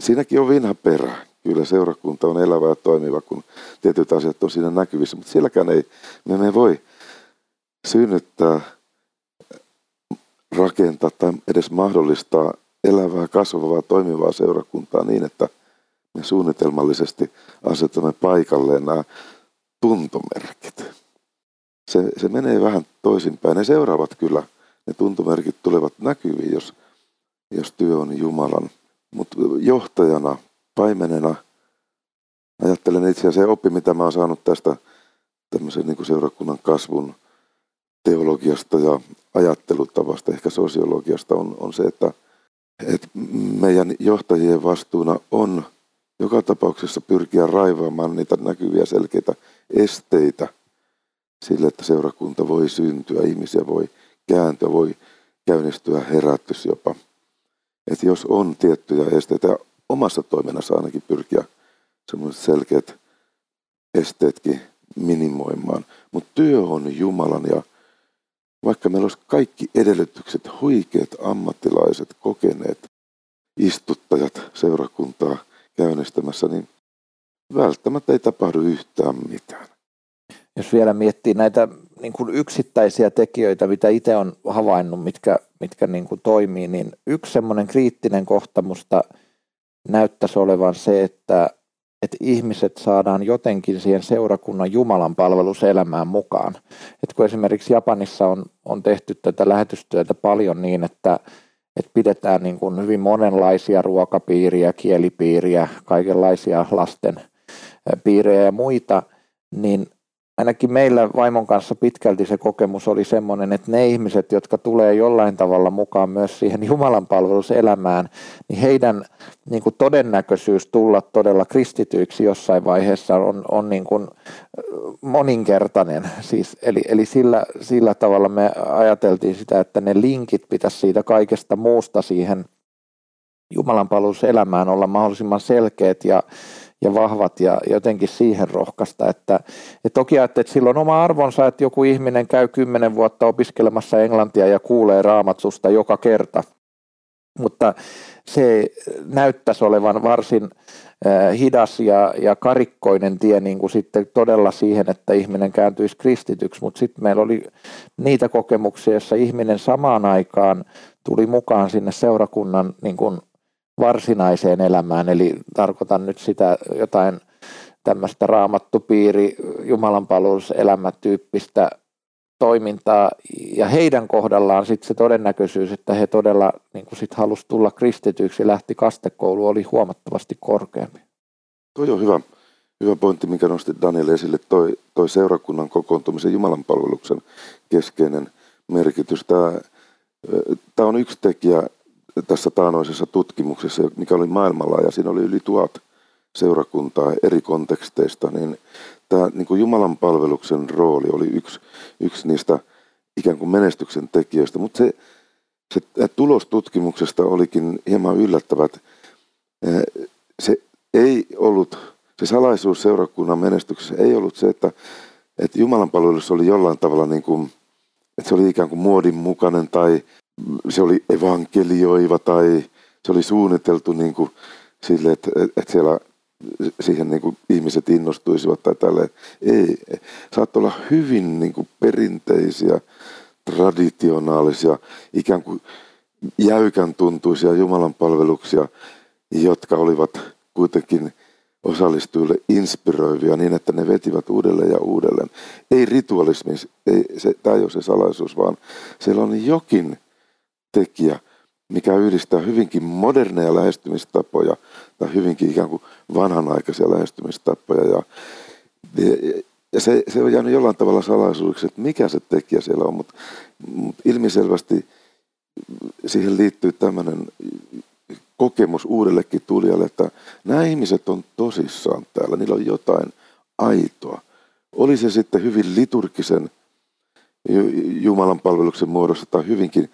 Siinäkin on vinha perä. Kyllä seurakunta on elävä ja toimiva, kun tietyt asiat on siinä näkyvissä, mutta sielläkään ei, me emme voi synnyttää rakentaa tai edes mahdollistaa elävää, kasvavaa, toimivaa seurakuntaa niin, että me suunnitelmallisesti asetamme paikalleen nämä tuntomerkit. Se, se menee vähän toisinpäin. Ne seuraavat kyllä, ne tuntomerkit tulevat näkyviin, jos, jos työ on Jumalan. Mutta johtajana, paimenena, ajattelen itse asiassa se oppi, mitä mä oon saanut tästä tämmöisen niin kuin seurakunnan kasvun teologiasta ja ajattelutavasta, ehkä sosiologiasta on, on se, että, että meidän johtajien vastuuna on joka tapauksessa pyrkiä raivaamaan niitä näkyviä selkeitä esteitä sille, että seurakunta voi syntyä, ihmisiä voi kääntyä, voi käynnistyä herätys jopa. Että jos on tiettyjä esteitä, omassa toiminnassa ainakin pyrkiä semmoiset selkeät esteetkin minimoimaan. Mutta työ on Jumalan ja vaikka meillä olisi kaikki edellytykset, huikeat ammattilaiset, kokeneet istuttajat seurakuntaa käynnistämässä, niin välttämättä ei tapahdu yhtään mitään. Jos vielä miettii näitä niin kuin yksittäisiä tekijöitä, mitä itse on havainnut, mitkä, mitkä niin kuin toimii, niin yksi semmoinen kriittinen kohta musta näyttäisi olevan se, että, että ihmiset saadaan jotenkin siihen seurakunnan Jumalan palveluselämään mukaan. Et kun esimerkiksi Japanissa on, on tehty tätä lähetystyötä paljon niin, että, että pidetään niin kuin hyvin monenlaisia ruokapiiriä, kielipiiriä, kaikenlaisia lasten piirejä ja muita, niin ainakin meillä vaimon kanssa pitkälti se kokemus oli semmoinen, että ne ihmiset, jotka tulee jollain tavalla mukaan myös siihen Jumalan palveluselämään, niin heidän niin kuin todennäköisyys tulla todella kristityiksi jossain vaiheessa on, on niin kuin moninkertainen. Siis, eli eli sillä, sillä tavalla me ajateltiin sitä, että ne linkit pitäisi siitä kaikesta muusta siihen Jumalan palveluselämään olla mahdollisimman selkeät ja ja vahvat ja jotenkin siihen rohkaista. Että, että toki että silloin oma arvonsa, että joku ihminen käy kymmenen vuotta opiskelemassa englantia ja kuulee raamatsusta joka kerta. Mutta se näyttäisi olevan varsin hidas ja, ja karikkoinen tie niin kuin sitten todella siihen, että ihminen kääntyisi kristityksi, mutta sitten meillä oli niitä kokemuksia, joissa ihminen samaan aikaan tuli mukaan sinne seurakunnan niin kuin varsinaiseen elämään, eli tarkoitan nyt sitä jotain tämmöistä raamattupiiri, jumalanpalveluselämätyyppistä toimintaa, ja heidän kohdallaan sitten se todennäköisyys, että he todella niin sit halusi tulla kristityksi ja lähti kastekoulu, oli huomattavasti korkeampi. Toi on hyvä, hyvä pointti, minkä nosti Daniel esille, toi, toi seurakunnan kokoontumisen jumalanpalveluksen keskeinen merkitys. Tämä on yksi tekijä, tässä taanoisessa tutkimuksessa, mikä oli maailmalla ja siinä oli yli tuhat seurakuntaa eri konteksteista, niin tämä niin kuin Jumalan palveluksen rooli oli yksi, yksi niistä ikään kuin menestyksen tekijöistä, mutta se, se tulos tutkimuksesta olikin hieman yllättävä, että se ei ollut, se salaisuus seurakunnan menestyksessä ei ollut se, että, että Jumalan palvelus oli jollain tavalla niin kuin, että se oli ikään kuin muodin mukainen tai se oli evankelioiva tai se oli suunniteltu niin kuin sille, että, että siellä siihen niin kuin ihmiset innostuisivat tai tälle. Ei, saattoi olla hyvin niin kuin perinteisiä, traditionaalisia, ikään kuin jäykän tuntuisia Jumalan palveluksia, jotka olivat kuitenkin osallistujille inspiroivia niin, että ne vetivät uudelleen ja uudelleen. Ei ritualismi, ei, se, tämä ei ole se salaisuus, vaan siellä on jokin tekijä, mikä yhdistää hyvinkin moderneja lähestymistapoja tai hyvinkin ikään kuin vanhanaikaisia lähestymistapoja. Ja, ja se, se on jäänyt jollain tavalla salaisuudeksi, että mikä se tekijä siellä on, mutta, mutta ilmiselvästi siihen liittyy tämmöinen kokemus uudellekin tulijalle, että nämä ihmiset on tosissaan täällä, niillä on jotain aitoa. Oli se sitten hyvin liturgisen Jumalan palveluksen muodossa tai hyvinkin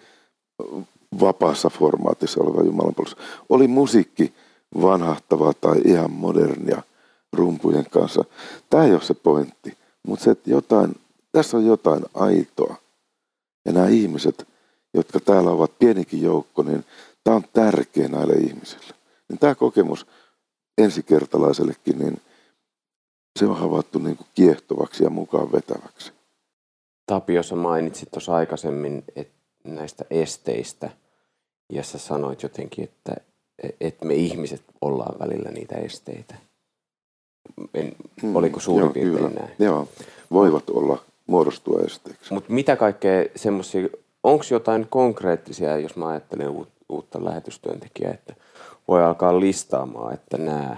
vapaassa formaatissa oleva jumalanpalvelus. Oli musiikki vanhahtavaa tai ihan modernia rumpujen kanssa. Tämä ei ole se pointti, mutta se, että jotain, tässä on jotain aitoa. Ja nämä ihmiset, jotka täällä ovat pienikin joukko, niin tämä on tärkeä näille ihmisille. Niin tämä kokemus ensikertalaisellekin, niin se on havaittu niin kuin kiehtovaksi ja mukaan vetäväksi. Tapio, sä mainitsit tuossa aikaisemmin, että näistä esteistä ja sä sanoit jotenkin, että, että me ihmiset ollaan välillä niitä esteitä. En, mm, oliko suurin joo, piirtein kyllä. näin? Joo, voivat olla muodostua esteeksi. Mutta mitä kaikkea semmoisia, onko jotain konkreettisia, jos mä ajattelen uutta lähetystyöntekijää, että voi alkaa listaamaan, että nämä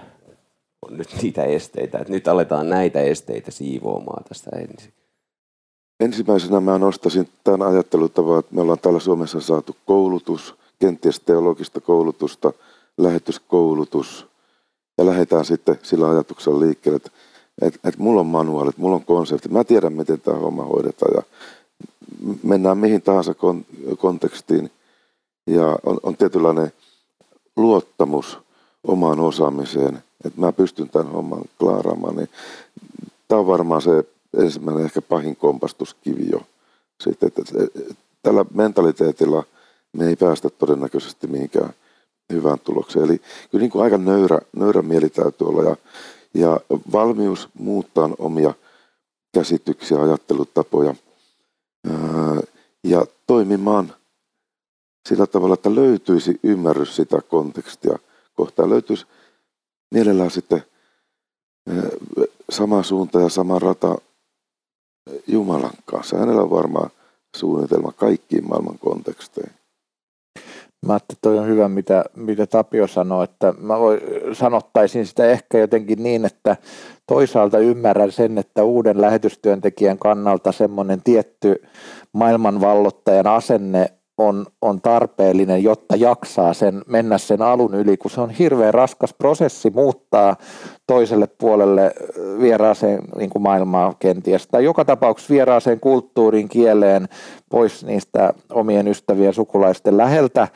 on nyt niitä esteitä, että nyt aletaan näitä esteitä siivoamaan tästä ensin. Ensimmäisenä mä nostaisin tämän ajattelutavan, että me ollaan täällä Suomessa saatu koulutus, kenties teologista koulutusta, lähetyskoulutus. Ja lähdetään sitten sillä ajatuksella liikkeelle, että, että et mulla on manuaalit, mulla on konsepti, mä tiedän miten tämä homma hoidetaan ja mennään mihin tahansa kon- kontekstiin. Ja on, on tietynlainen luottamus omaan osaamiseen, että mä pystyn tämän homman klaaraamaan, niin tämä on varmaan se ensimmäinen ehkä pahin kompastuskivi jo. Sitten, että, tällä mentaliteetilla me ei päästä todennäköisesti mihinkään hyvään tulokseen. Eli kyllä niin kuin aika nöyrä, nöyrä mieli täytyy olla ja, ja valmius muuttaa omia käsityksiä, ajattelutapoja ja toimimaan sillä tavalla, että löytyisi ymmärrys sitä kontekstia kohtaan. Löytyisi mielellään sitten sama suunta ja sama rata Jumalan kanssa. Hänellä on varmaan suunnitelma kaikkiin maailman konteksteihin. Mä ajattelin, että toi on hyvä, mitä, mitä Tapio sanoi, että mä voi, sanottaisin sitä ehkä jotenkin niin, että toisaalta ymmärrän sen, että uuden lähetystyöntekijän kannalta semmoinen tietty maailmanvallottajan asenne on, on tarpeellinen, jotta jaksaa sen, mennä sen alun yli, kun se on hirveän raskas prosessi muuttaa toiselle puolelle vieraaseen niin kuin maailmaa kenties, tai joka tapauksessa vieraaseen kulttuuriin, kieleen, pois niistä omien ystävien sukulaisten läheltä,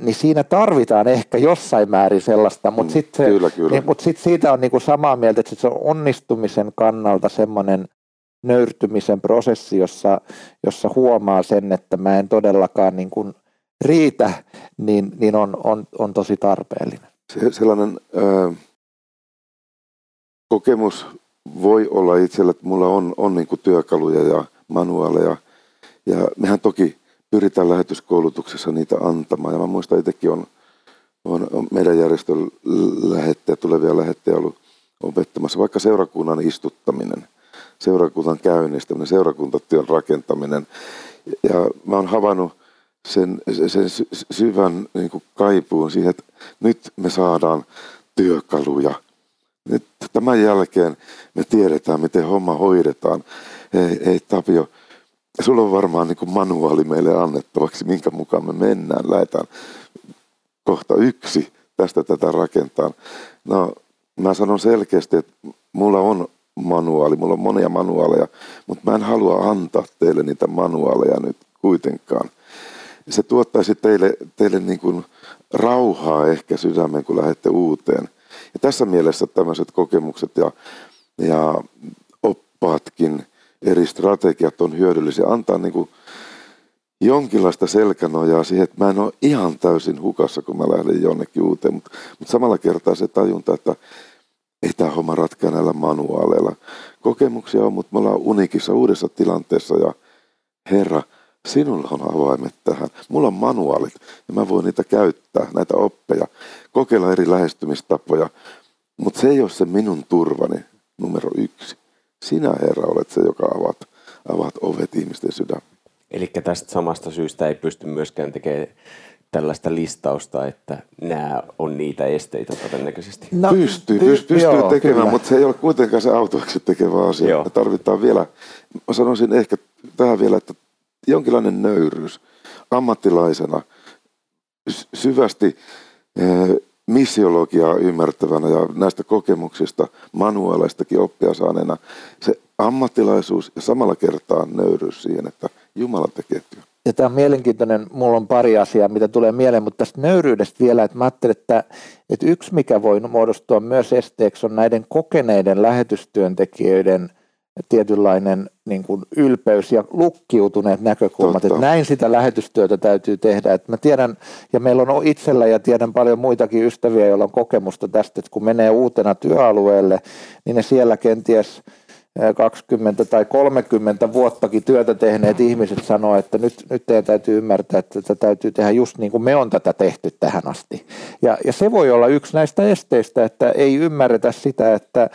niin siinä tarvitaan ehkä jossain määrin sellaista, mutta mm, sitten niin, mut sit siitä on niinku samaa mieltä, että se on onnistumisen kannalta semmoinen nöyrtymisen prosessi, jossa, jossa huomaa sen, että mä en todellakaan niin kuin riitä, niin, niin on, on, on tosi tarpeellinen. Se, sellainen ö, kokemus voi olla itsellä, että mulla on, on niin kuin työkaluja ja manuaaleja. Ja mehän toki pyritään lähetyskoulutuksessa niitä antamaan. Ja mä muistan itsekin on, on, on meidän järjestön lähettäjä, tulevia lähettäjä ollut opettamassa, vaikka seurakunnan istuttaminen – seurakunnan käynnistäminen, seurakuntatyön rakentaminen. Ja mä oon havainnut sen, sen syvän niin kuin kaipuun siihen, että nyt me saadaan työkaluja. Nyt tämän jälkeen me tiedetään, miten homma hoidetaan. Ei, ei Tapio, sulla on varmaan niin kuin manuaali meille annettavaksi, minkä mukaan me mennään. Lähetään kohta yksi tästä tätä rakentaa. No, mä sanon selkeästi, että mulla on manuaali. Mulla on monia manuaaleja, mutta mä en halua antaa teille niitä manuaaleja nyt kuitenkaan. Se tuottaisi teille, teille niin kuin rauhaa ehkä sydämen, kun lähdette uuteen. Ja tässä mielessä tämmöiset kokemukset ja, ja oppaatkin, eri strategiat on hyödyllisiä. Antaa niin kuin jonkinlaista selkänojaa siihen, että mä en ole ihan täysin hukassa, kun mä lähden jonnekin uuteen. Mutta, mutta samalla kertaa se tajunta, että ei tämä homma ratkea näillä manuaaleilla. Kokemuksia on, mutta me ollaan unikissa uudessa tilanteessa ja Herra, sinulla on avaimet tähän. Mulla on manuaalit ja mä voin niitä käyttää, näitä oppeja, kokeilla eri lähestymistapoja. Mutta se ei ole se minun turvani numero yksi. Sinä, Herra, olet se, joka avaat, avaat ovet ihmisten sydämiin. Eli tästä samasta syystä ei pysty myöskään tekemään tällaista listausta, että nämä on niitä esteitä todennäköisesti? No, pystyy, pystyy, pystyy joo, tekemään, kyllä. mutta se ei ole kuitenkaan se autoiksi tekevä asia. Joo. Me tarvitaan vielä, mä sanoisin ehkä tähän vielä, että jonkinlainen nöyryys ammattilaisena syvästi eh, missiologiaa ymmärtävänä ja näistä kokemuksista manuaaleistakin oppia saaneena se ammattilaisuus ja samalla kertaa nöyryys siihen, että Jumala tekee työn ja tämä on mielenkiintoinen, mulla on pari asiaa, mitä tulee mieleen, mutta tästä nöyryydestä vielä, että mä ajattelen, että, että yksi mikä voi muodostua myös esteeksi on näiden kokeneiden lähetystyöntekijöiden tietynlainen niin kuin ylpeys ja lukkiutuneet näkökulmat, Totta. että näin sitä lähetystyötä täytyy tehdä. Että mä tiedän, ja meillä on itsellä ja tiedän paljon muitakin ystäviä, joilla on kokemusta tästä, että kun menee uutena työalueelle, niin ne siellä kenties – 20 tai 30 vuottakin työtä tehneet ihmiset sanoo, että nyt, nyt teidän täytyy ymmärtää, että tätä täytyy tehdä just niin kuin me on tätä tehty tähän asti. Ja, ja se voi olla yksi näistä esteistä, että ei ymmärretä sitä, että,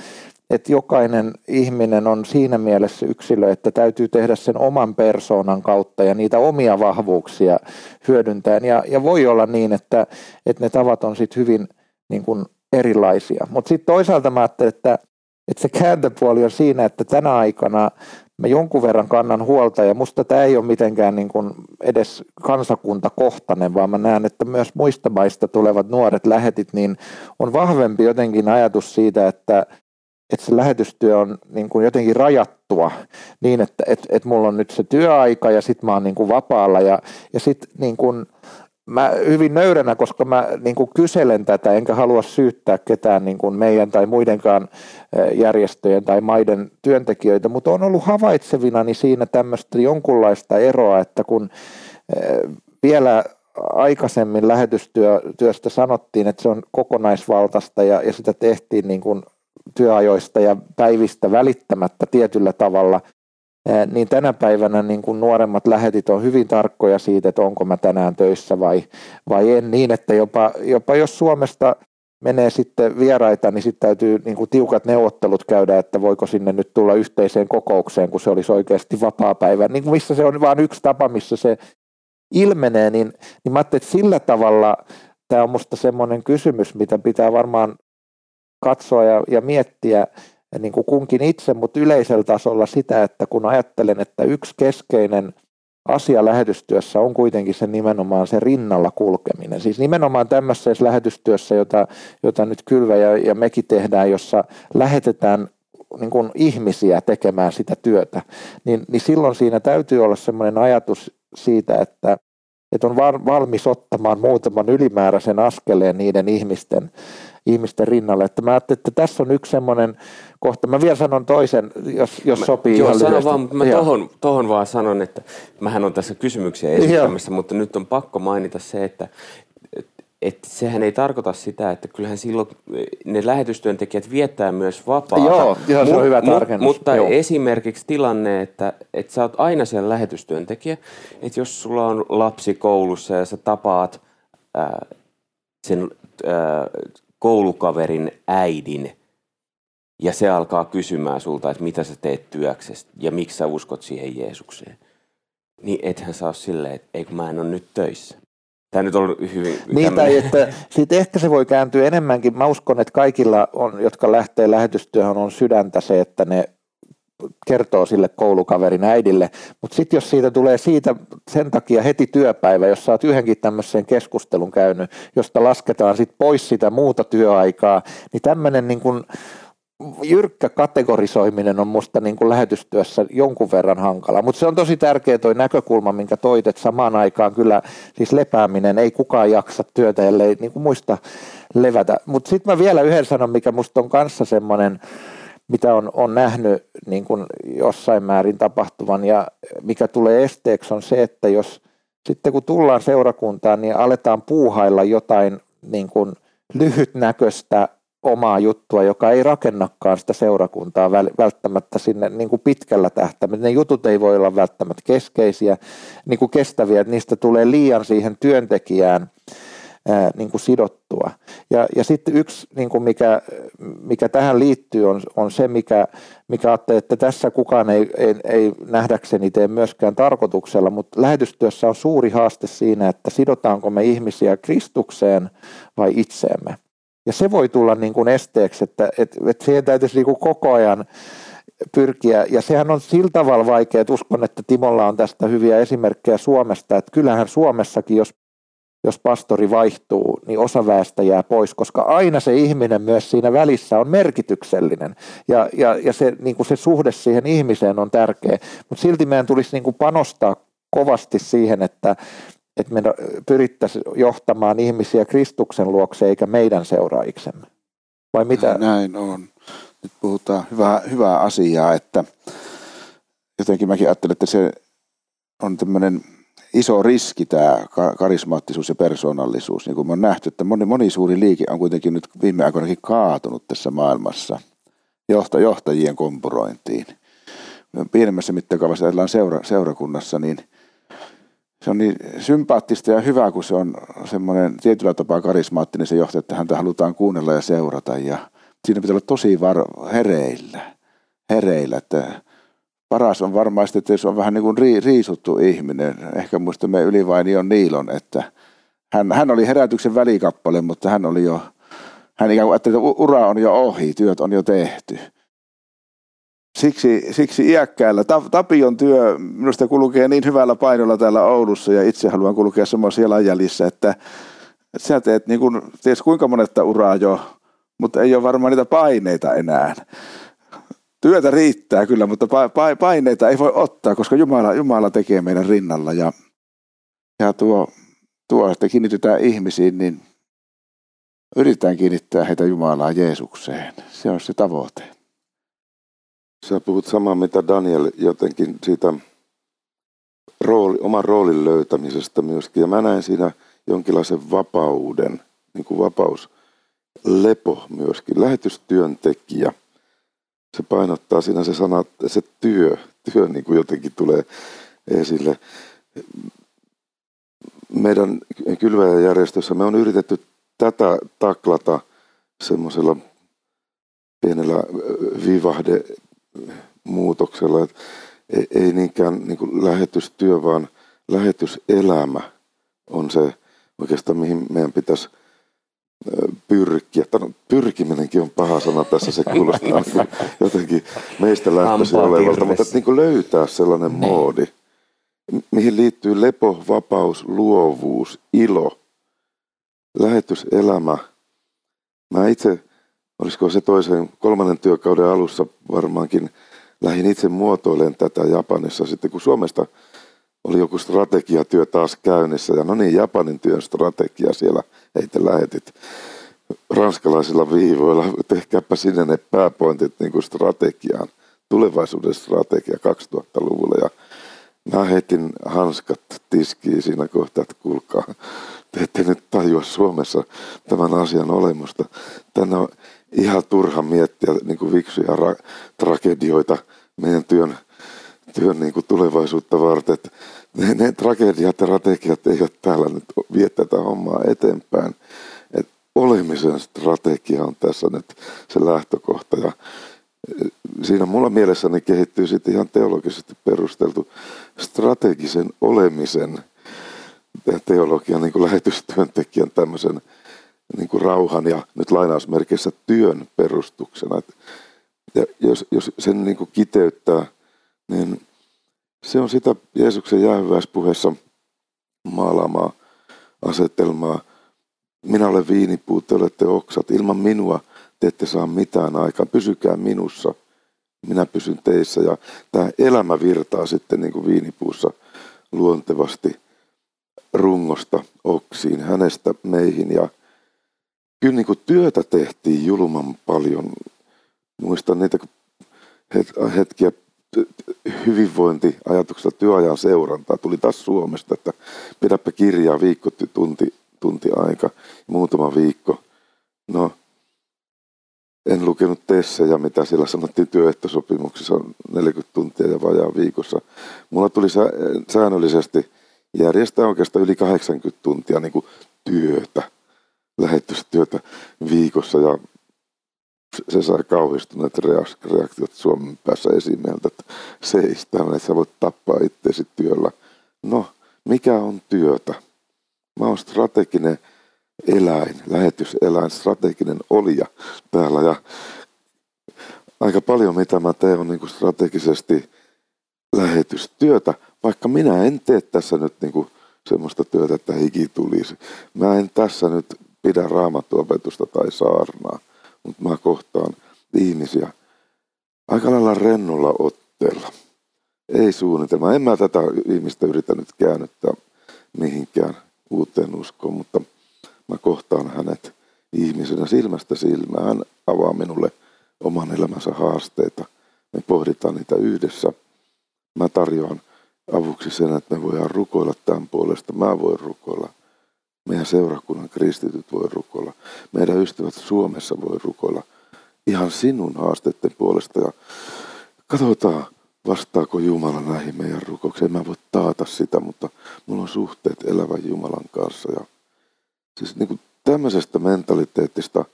että jokainen ihminen on siinä mielessä yksilö, että täytyy tehdä sen oman persoonan kautta ja niitä omia vahvuuksia hyödyntäen. Ja, ja voi olla niin, että, että ne tavat on sitten hyvin niin kuin erilaisia. Mutta sitten toisaalta mä ajattelen, että että se kääntöpuoli on siinä, että tänä aikana mä jonkun verran kannan huolta ja musta tämä ei ole mitenkään niin kuin edes kansakuntakohtainen, vaan mä näen, että myös muista maista tulevat nuoret lähetit, niin on vahvempi jotenkin ajatus siitä, että että se lähetystyö on niin kuin jotenkin rajattua niin, että et, et mulla on nyt se työaika ja sitten mä oon niin kuin vapaalla ja, ja sitten niin kuin, mä hyvin nöyränä, koska mä niin kuin kyselen tätä, enkä halua syyttää ketään niin kuin meidän tai muidenkaan järjestöjen tai maiden työntekijöitä, mutta on ollut havaitsevina niin siinä tämmöistä jonkunlaista eroa, että kun vielä aikaisemmin lähetystyöstä sanottiin, että se on kokonaisvaltaista ja, ja sitä tehtiin niin kuin työajoista ja päivistä välittämättä tietyllä tavalla, niin tänä päivänä niin kuin nuoremmat lähetit on hyvin tarkkoja siitä, että onko mä tänään töissä vai, vai en, niin että jopa, jopa jos Suomesta menee sitten vieraita, niin sitten täytyy niin kuin tiukat neuvottelut käydä, että voiko sinne nyt tulla yhteiseen kokoukseen, kun se olisi oikeasti vapaa päivä. Niin missä se on vain yksi tapa, missä se ilmenee, niin, niin mä ajattelin, että sillä tavalla tämä on minusta semmoinen kysymys, mitä pitää varmaan katsoa ja, ja miettiä niin kuin kunkin itse, mutta yleisellä tasolla sitä, että kun ajattelen, että yksi keskeinen asia lähetystyössä on kuitenkin se nimenomaan se rinnalla kulkeminen. Siis nimenomaan tämmöisessä lähetystyössä, jota, jota nyt Kylvä ja, ja mekin tehdään, jossa lähetetään niin kuin ihmisiä tekemään sitä työtä, niin, niin silloin siinä täytyy olla semmoinen ajatus siitä, että, että on valmis ottamaan muutaman ylimääräisen askeleen niiden ihmisten, ihmisten rinnalle. Että mä ajattelin, että tässä on yksi semmoinen kohta. Mä vielä sanon toisen, jos, jos mä, sopii joo, ihan sano vaan, mä tohon, tohon, vaan sanon, että mähän on tässä kysymyksiä esittämässä, mutta nyt on pakko mainita se, että että sehän ei tarkoita sitä, että kyllähän silloin ne lähetystyöntekijät viettää myös vapaata. Joo, joo se on hyvä tarkennus. Mutta joo. esimerkiksi tilanne, että, että sä oot aina siellä lähetystyöntekijä, että jos sulla on lapsi koulussa ja sä tapaat ää, sen ää, koulukaverin äidin ja se alkaa kysymään sulta, että mitä sä teet työksessä ja miksi sä uskot siihen Jeesukseen, niin ethän ole silleen, että eikö mä en ole nyt töissä. Tämä nyt on hyvin... Niin, tai että siitä ehkä se voi kääntyä enemmänkin. Mä uskon, että kaikilla, on, jotka lähtee lähetystyöhön, on sydäntä se, että ne kertoo sille koulukaverin äidille. Mutta sitten jos siitä tulee siitä sen takia heti työpäivä, jos sä oot yhdenkin tämmöisen keskustelun käynyt, josta lasketaan sitten pois sitä muuta työaikaa, niin tämmöinen niin kuin jyrkkä kategorisoiminen on musta niin kuin lähetystyössä jonkun verran hankala, mutta se on tosi tärkeä toi näkökulma, minkä toit, että samaan aikaan kyllä siis lepääminen, ei kukaan jaksa työtä, ellei niin kuin muista levätä. Mutta sitten mä vielä yhden sanon, mikä musta on kanssa semmoinen, mitä on, on nähnyt niin kuin jossain määrin tapahtuvan ja mikä tulee esteeksi on se, että jos sitten kun tullaan seurakuntaan, niin aletaan puuhailla jotain niin kuin lyhytnäköistä omaa juttua, joka ei rakennakaan sitä seurakuntaa välttämättä sinne niin kuin pitkällä tähtäimellä. Ne jutut ei voi olla välttämättä keskeisiä, niin kuin kestäviä, että niistä tulee liian siihen työntekijään ää, niin kuin sidottua. Ja, ja sitten yksi, niin kuin mikä, mikä tähän liittyy, on, on se, mikä, mikä ajattelee, että tässä kukaan ei, ei, ei nähdäkseni tee myöskään tarkoituksella, mutta lähetystyössä on suuri haaste siinä, että sidotaanko me ihmisiä Kristukseen vai itseemme. Ja se voi tulla niin kuin esteeksi, että, että, että siihen täytyisi niin kuin koko ajan pyrkiä. Ja sehän on sillä tavalla vaikea, että uskon, että Timolla on tästä hyviä esimerkkejä Suomesta, että kyllähän Suomessakin, jos, jos pastori vaihtuu, niin osa väestä jää pois, koska aina se ihminen myös siinä välissä on merkityksellinen. Ja, ja, ja se, niin kuin se suhde siihen ihmiseen on tärkeä. Mutta silti meidän tulisi niin kuin panostaa kovasti siihen, että, että me pyrittäisiin johtamaan ihmisiä Kristuksen luokse eikä meidän seuraajiksemme. Vai mitä? Näin on. Nyt puhutaan hyvää, hyvää asiaa, että jotenkin mäkin ajattelen, että se on tämmöinen iso riski tämä karismaattisuus ja persoonallisuus. Niin kuin me on nähty, että moni, moni suuri liike on kuitenkin nyt viime aikoinakin kaatunut tässä maailmassa johtajien kompurointiin. Pienemmässä mittakaavassa seura, seurakunnassa, niin – se on niin sympaattista ja hyvä, kun se on semmoinen tietyllä tapaa karismaattinen se johtaja, että häntä halutaan kuunnella ja seurata. Ja siinä pitää olla tosi var- hereillä, hereillä, että paras on varmaan että jos on vähän niin kuin riisuttu ihminen, ehkä muistamme Ylivainion Niilon, että hän, hän oli herätyksen välikappale, mutta hän oli jo, hän ikään kuin että ura on jo ohi, työt on jo tehty siksi, siksi iäkkäällä. Tapion työ minusta kulkee niin hyvällä painolla täällä Oulussa ja itse haluan kulkea semmoisia jalanjäljissä, että sä teet niin kuin, ties kuinka monetta uraa jo, mutta ei ole varmaan niitä paineita enää. Työtä riittää kyllä, mutta paineita ei voi ottaa, koska Jumala, Jumala tekee meidän rinnalla ja, ja tuo, tuo, että kiinnitetään ihmisiin, niin yritetään kiinnittää heitä Jumalaa Jeesukseen. Se on se tavoite. Sä puhut samaa, mitä Daniel jotenkin siitä rooli, oman roolin löytämisestä myöskin. Ja mä näen siinä jonkinlaisen vapauden, niin kuin vapaus, lepo myöskin, lähetystyöntekijä. Se painottaa siinä se sana, se työ, työ niin kuin jotenkin tulee esille. Meidän kylväjäjärjestössä me on yritetty tätä taklata semmoisella pienellä vivahde muutoksella, että ei niinkään niin kuin lähetystyö, vaan lähetyselämä on se oikeastaan, mihin meidän pitäisi pyrkiä. Tämä pyrkiminenkin on paha sana tässä, se kuulostaa niin jotenkin meistä lähtöisin olevalta, mutta niin kuin löytää sellainen niin. moodi, mihin liittyy lepo, vapaus, luovuus, ilo, lähetyselämä. Mä itse, olisiko se toisen, kolmannen työkauden alussa varmaankin – lähdin itse muotoilemaan tätä Japanissa sitten, kun Suomesta oli joku strategiatyö taas käynnissä. Ja no niin, Japanin työn strategia siellä heitä lähetit ranskalaisilla viivoilla. Tehkääpä sinne ne pääpointit niin kuin strategiaan, tulevaisuuden strategia 2000-luvulla. Ja mä heitin hanskat tiskiin siinä kohtaa, että kuulkaa, te ette nyt tajua Suomessa tämän asian olemusta. Tänne on ihan turha miettiä niin kuin viksuja ra- tragedioita meidän työn, työn niin kuin tulevaisuutta varten. Että ne, ne tragediat ja strategiat ole täällä nyt vie tätä hommaa eteenpäin. Et olemisen strategia on tässä nyt se lähtökohta. Ja eh, siinä mulla mielessäni kehittyy sitten ihan teologisesti perusteltu strategisen olemisen teologian niin kuin lähetystyöntekijän tämmöisen niin kuin rauhan ja nyt lainausmerkissä työn perustuksena. Et, ja jos, jos sen niin kuin kiteyttää, niin se on sitä Jeesuksen jäähyväispuheessa maalaamaa asetelmaa. Minä olen viinipuu, te olette oksat. Ilman minua te ette saa mitään aikaan. Pysykää minussa. Minä pysyn teissä. Ja tämä elämä virtaa sitten niin kuin viinipuussa luontevasti rungosta oksiin, hänestä meihin. Ja kyllä niin kuin työtä tehtiin julman paljon. Muistan niitä hetkiä hyvinvointiajatuksesta työajan seurantaa. Tuli taas Suomesta, että pidäpä kirjaa viikko, tunti, tunti aika, muutama viikko. No, en lukenut tessejä, mitä siellä sanottiin työehtosopimuksissa 40 tuntia ja vajaa viikossa. Mulla tuli säännöllisesti järjestää oikeastaan yli 80 tuntia niin kuin työtä lähetystyötä viikossa ja se sai kauhistuneet reaktiot Suomen päässä esimieltä, että seistään, että sä voit tappaa itseäsi työllä. No, mikä on työtä? Mä oon strateginen eläin, lähetyseläin, strateginen olija täällä ja aika paljon mitä mä teen on niin strategisesti lähetystyötä, vaikka minä en tee tässä nyt niin semmoista työtä, että hiki tulisi. Mä en tässä nyt pidä raamattuopetusta tai saarnaa, mutta mä kohtaan ihmisiä aika lailla rennolla otteella. Ei suunnitelma. En mä tätä ihmistä yrittänyt käännyttää mihinkään uuteen uskoon, mutta mä kohtaan hänet ihmisenä silmästä silmään. Hän avaa minulle oman elämänsä haasteita. Me pohditaan niitä yhdessä. Mä tarjoan avuksi sen, että me voidaan rukoilla tämän puolesta. Mä voin rukoilla meidän seurakunnan kristityt voi rukoilla. Meidän ystävät Suomessa voi rukoilla ihan sinun haasteiden puolesta. Ja katsotaan, vastaako Jumala näihin meidän rukouksiin. Mä voi taata sitä, mutta mulla on suhteet elävän Jumalan kanssa. Ja siis niin kuin tämmöisestä mentaliteettista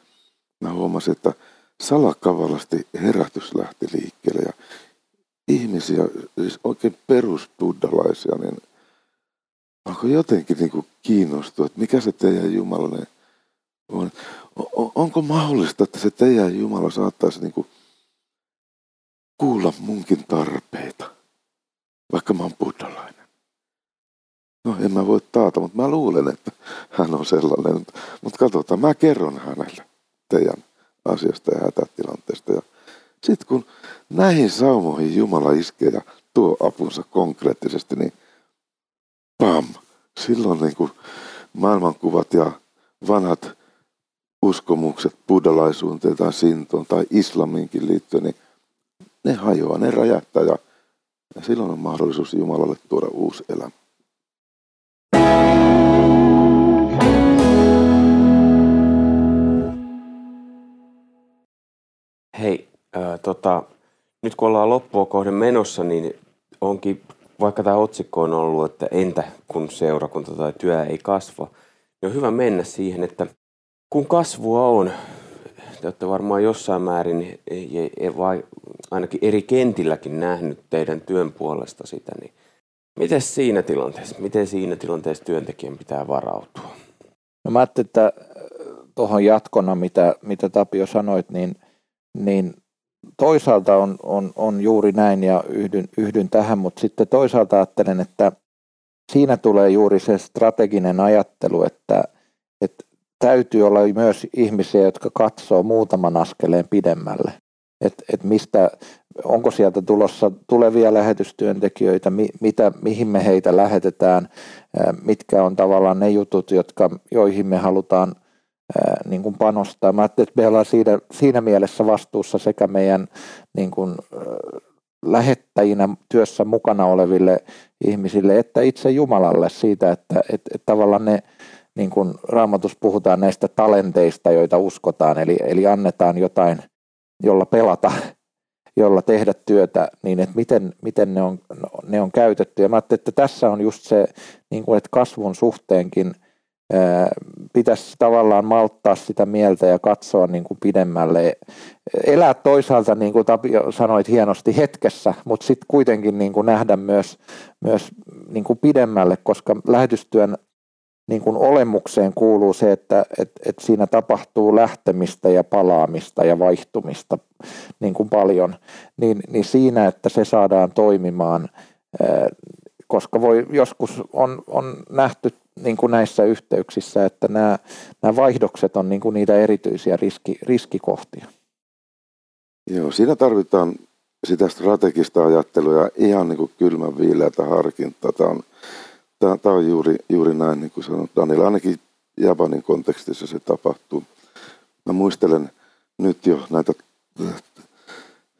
mä huomasin, että salakavallasti herätys lähti liikkeelle ja ihmisiä, siis oikein perusbuddalaisia, niin alkoi jotenkin niin kuin kiinnostua, että mikä se teidän Jumalainen on. Onko mahdollista, että se teidän Jumala saattaisi niin kuin kuulla munkin tarpeita, vaikka mä oon buddhalainen? No en mä voi taata, mutta mä luulen, että hän on sellainen. Mutta katsotaan, mä kerron hänelle teidän asiasta ja hätätilanteesta. Ja Sitten kun näihin saumoihin Jumala iskee ja tuo apunsa konkreettisesti, niin pam, silloin niin kuin maailmankuvat ja vanhat uskomukset buddhalaisuuteen tai sintoon tai islaminkin liittyen, niin ne hajoaa, ne räjähtää ja, ja silloin on mahdollisuus Jumalalle tuoda uusi elämä. Hei, äh, tota, nyt kun ollaan loppua kohden menossa, niin onkin, vaikka tämä otsikko on ollut, että entä kun seurakunta tai työ ei kasva, niin on hyvä mennä siihen, että kun kasvua on, te olette varmaan jossain määrin, vai ainakin eri kentilläkin nähnyt teidän työn puolesta sitä, niin miten siinä tilanteessa, miten siinä tilanteessa työntekijän pitää varautua? No mä ajattelin, että tuohon jatkona, mitä, mitä Tapio sanoit, niin, niin toisaalta on, on, on juuri näin ja yhdyn, yhdyn tähän, mutta sitten toisaalta ajattelen, että siinä tulee juuri se strateginen ajattelu, että, että täytyy olla myös ihmisiä, jotka katsoo muutaman askeleen pidemmälle. Että et mistä, onko sieltä tulossa tulevia lähetystyöntekijöitä, mi, mitä, mihin me heitä lähetetään, mitkä on tavallaan ne jutut, jotka, joihin me halutaan niin kuin panostaa. Mä että me ollaan siinä, siinä mielessä vastuussa sekä meidän niin kuin, lähettäjinä työssä mukana oleville ihmisille, että itse Jumalalle siitä, että et, et tavallaan ne niin kuin raamatus puhutaan näistä talenteista, joita uskotaan, eli, eli annetaan jotain, jolla pelata, (laughs) jolla tehdä työtä, niin että miten, miten ne, on, ne on käytetty. Ja mä ajattelin, että tässä on just se, niin kuin, että kasvun suhteenkin pitäisi tavallaan malttaa sitä mieltä ja katsoa niin kuin pidemmälle. Elää toisaalta, niin kuin Tapio sanoit hienosti, hetkessä, mutta sitten kuitenkin niin kuin nähdä myös, myös niin kuin pidemmälle, koska lähetystyön niin kuin olemukseen kuuluu se, että et, et siinä tapahtuu lähtemistä ja palaamista ja vaihtumista niin kuin paljon, niin, niin siinä, että se saadaan toimimaan, koska voi joskus on, on nähty niin kuin näissä yhteyksissä, että nämä, nämä vaihdokset on niin kuin niitä erityisiä riski, riskikohtia. Joo, siinä tarvitaan sitä strategista ajattelua ja ihan niin kuin kylmän viileätä harkintaa. Tämä on Tämä, tämä on juuri, juuri näin, niin kuin sanot Daniel. Ainakin Japanin kontekstissa se tapahtuu. Mä muistelen nyt jo näitä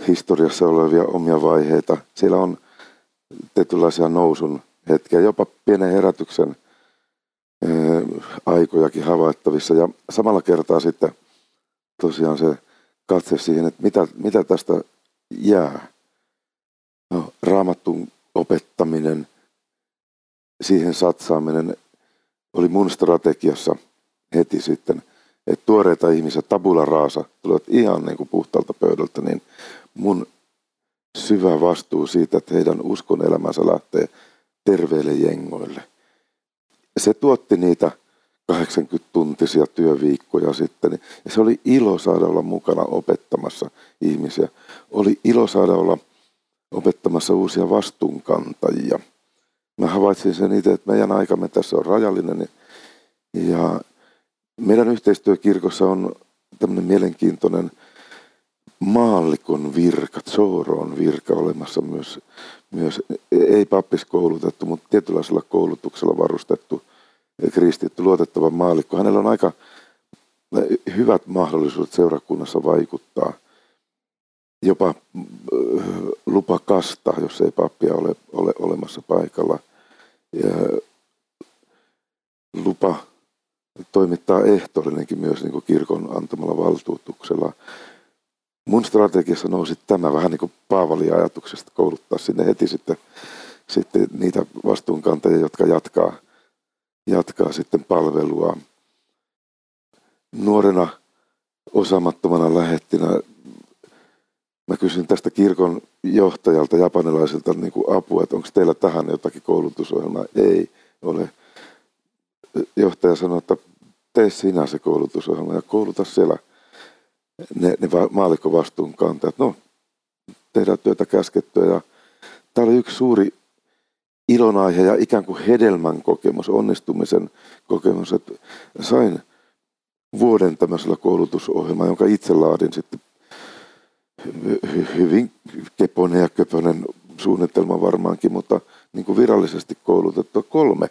historiassa olevia omia vaiheita. Siellä on tietynlaisia nousun hetkiä, jopa pienen herätyksen aikojakin havaittavissa. Ja samalla kertaa sitten tosiaan se katse siihen, että mitä, mitä tästä jää. No, raamatun opettaminen – siihen satsaaminen oli mun strategiassa heti sitten, että tuoreita ihmisiä, tabula raasa, tulevat ihan niin kuin puhtaalta pöydältä, niin mun syvä vastuu siitä, että heidän uskon elämänsä lähtee terveille jengoille. Se tuotti niitä 80-tuntisia työviikkoja sitten. Ja se oli ilo saada olla mukana opettamassa ihmisiä. Oli ilo saada olla opettamassa uusia vastuunkantajia – mä havaitsin sen itse, että meidän aikamme tässä on rajallinen. Ja meidän yhteistyökirkossa on tämmöinen mielenkiintoinen maallikon virka, Zoroon virka olemassa myös, myös ei pappiskoulutettu, mutta tietynlaisella koulutuksella varustettu kristitty luotettava maallikko. Hänellä on aika hyvät mahdollisuudet seurakunnassa vaikuttaa. Jopa lupa kasta, jos ei pappia ole, ole olemassa paikalla ja lupa toimittaa ehtoollinenkin myös niin kirkon antamalla valtuutuksella. Mun strategiassa nousi tämä vähän niin kuin Paavalin ajatuksesta kouluttaa sinne heti sitten, sitten niitä vastuunkantajia, jotka jatkaa, jatkaa sitten palvelua. Nuorena osaamattomana lähettinä mä kysyin tästä kirkon johtajalta, japanilaisilta niin kuin apua, että onko teillä tähän jotakin koulutusohjelmaa. Ei ole. Johtaja sanoi, että tee sinä se koulutusohjelma ja kouluta siellä ne, ne maallikkovastuunkantajat. No, tehdään työtä käskettyä ja tämä oli yksi suuri ilonaihe ja ikään kuin hedelmän kokemus, onnistumisen kokemus, että sain vuoden tämmöisellä koulutusohjelmalla, jonka itse laadin sitten hy- hyvin keponen ja köpönen suunnitelma varmaankin, mutta niin kuin virallisesti koulutettu kolme,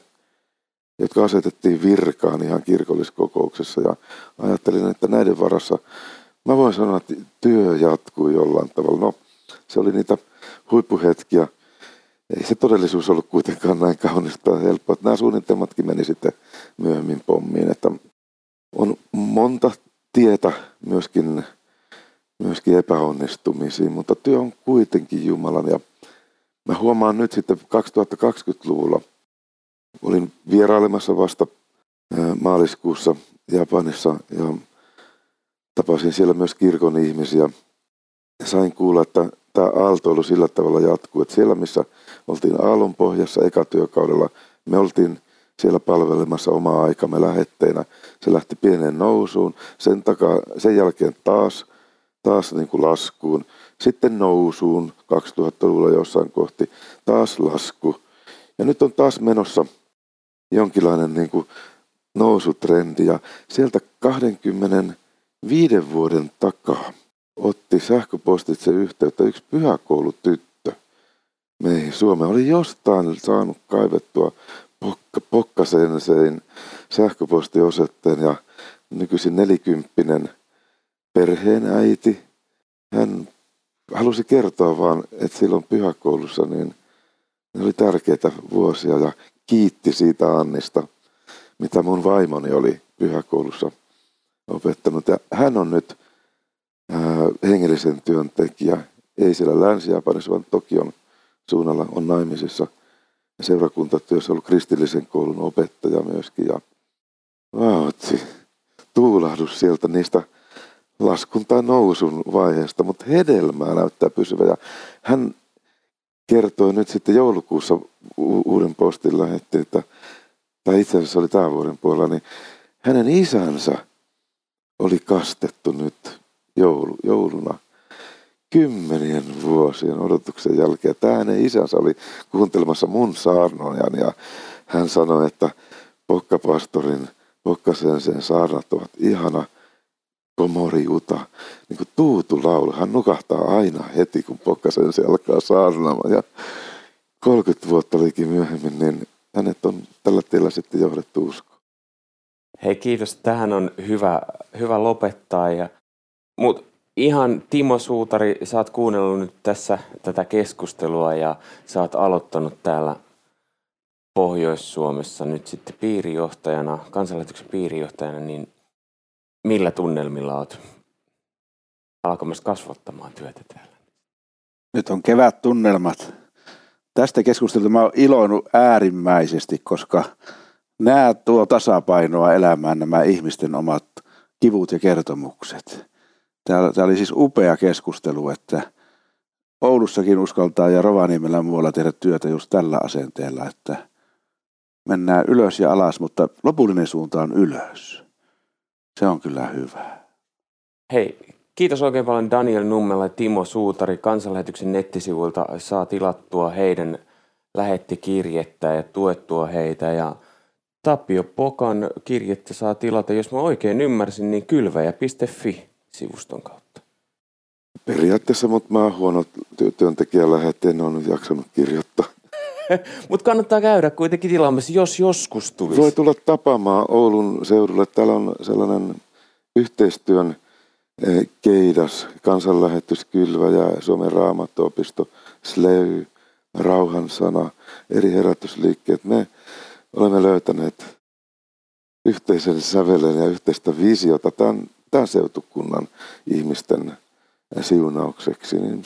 jotka asetettiin virkaan ihan kirkolliskokouksessa ja ajattelin, että näiden varassa mä voin sanoa, että työ jatkuu jollain tavalla. No, se oli niitä huippuhetkiä. Ei se todellisuus ollut kuitenkaan näin kaunista helppoa. Että nämä suunnitelmatkin meni sitten myöhemmin pommiin. Että on monta tietä myöskin, myöskin epäonnistumisiin, mutta työ on kuitenkin Jumalan. Ja mä huomaan nyt sitten 2020-luvulla, olin vierailemassa vasta maaliskuussa Japanissa ja tapasin siellä myös kirkon ihmisiä. Sain kuulla, että tämä aaltoilu sillä tavalla jatkuu, että siellä missä oltiin aallon pohjassa eka työkaudella, me oltiin siellä palvelemassa omaa aikamme lähetteinä. Se lähti pieneen nousuun, sen, takaa, sen jälkeen taas, taas niin kuin laskuun, sitten nousuun 2000-luvulla jossain kohti, taas lasku. Ja nyt on taas menossa jonkinlainen niin kuin nousutrendi ja sieltä 25 vuoden takaa otti sähköpostitse yhteyttä yksi pyhäkoulutyttö meihin. Suomeen oli jostain saanut kaivettua pokka, Pokkasensein sähköpostiosoitteen ja nykyisin nelikymppinen perheen äiti. Hän halusi kertoa vaan, että silloin pyhäkoulussa niin ne oli tärkeitä vuosia ja kiitti siitä Annista, mitä mun vaimoni oli pyhäkoulussa opettanut. Ja hän on nyt ää, hengellisen työntekijä, ei siellä Länsi-Japanissa, vaan Tokion suunnalla on naimisissa – seurakuntatyössä ollut kristillisen koulun opettaja myöskin. Ja vaati tuulahdus sieltä niistä laskun tai nousun vaiheesta, mutta hedelmää näyttää pysyvä. Ja hän kertoi nyt sitten joulukuussa u- uuden postin lähetti, että, tai itse asiassa oli tämän vuoden puolella, niin hänen isänsä oli kastettu nyt joulu, jouluna kymmenien vuosien odotuksen jälkeen. Tämä hänen isänsä oli kuuntelemassa mun saarnojan ja hän sanoi, että Pokkapastorin Pokkasen sen saarnat ovat ihana komoriuta, niin kuin tuutu laulu. Hän nukahtaa aina heti, kun Pokkasen se alkaa saarnaamaan. Ja 30 vuotta olikin myöhemmin, niin hänet on tällä tiellä sitten johdettu usko. Hei kiitos, tähän on hyvä, hyvä lopettaa. Ja, mutta ihan Timo Suutari, sä oot kuunnellut nyt tässä tätä keskustelua ja sä oot aloittanut täällä Pohjois-Suomessa nyt sitten piirijohtajana, kansanlähetyksen piirijohtajana, niin millä tunnelmilla oot alkamassa kasvattamaan työtä täällä? Nyt on kevät tunnelmat. Tästä keskustelusta mä oon iloinut äärimmäisesti, koska nämä tuo tasapainoa elämään nämä ihmisten omat kivut ja kertomukset. Tämä, oli siis upea keskustelu, että Oulussakin uskaltaa ja Rovaniemellä muualla tehdä työtä just tällä asenteella, että mennään ylös ja alas, mutta lopullinen suunta on ylös. Se on kyllä hyvä. Hei, kiitos oikein paljon Daniel Nummela ja Timo Suutari. Kansanlähetyksen nettisivuilta saa tilattua heidän lähettikirjettä ja tuettua heitä. Ja Tapio Pokan kirjettä saa tilata, jos mä oikein ymmärsin, niin kylväjä.fi sivuston kautta? Periaatteessa, mutta mä huono työntekijä lähetteen, en ole jaksanut kirjoittaa. (laughs) mutta kannattaa käydä kuitenkin tilaamassa, jos joskus tulisi. Voi tulla tapaamaan Oulun seudulle. Täällä on sellainen yhteistyön eh, keidas, kansanlähetyskylvä ja Suomen raamattuopisto, SLEY, rauhan sana, eri herätysliikkeet. Me olemme löytäneet yhteisen sävelen ja yhteistä visiota. Tämän tämän seutukunnan ihmisten siunaukseksi, niin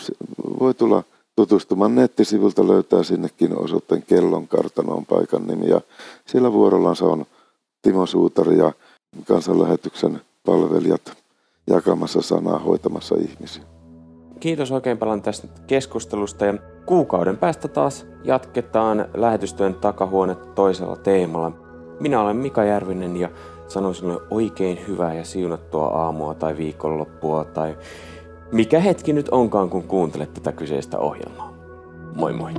voi tulla tutustumaan nettisivulta, löytää sinnekin osoitteen Kellon kartanoon paikan nimi. Ja siellä vuorollansa on Timo Suutari ja kansanlähetyksen palvelijat jakamassa sanaa, hoitamassa ihmisiä. Kiitos oikein paljon tästä keskustelusta ja kuukauden päästä taas jatketaan lähetystyön takahuone toisella teemalla. Minä olen Mika Järvinen ja Sanoin sinulle oikein hyvää ja siunattua aamua tai viikonloppua tai mikä hetki nyt onkaan, kun kuuntelet tätä kyseistä ohjelmaa. Moi moi!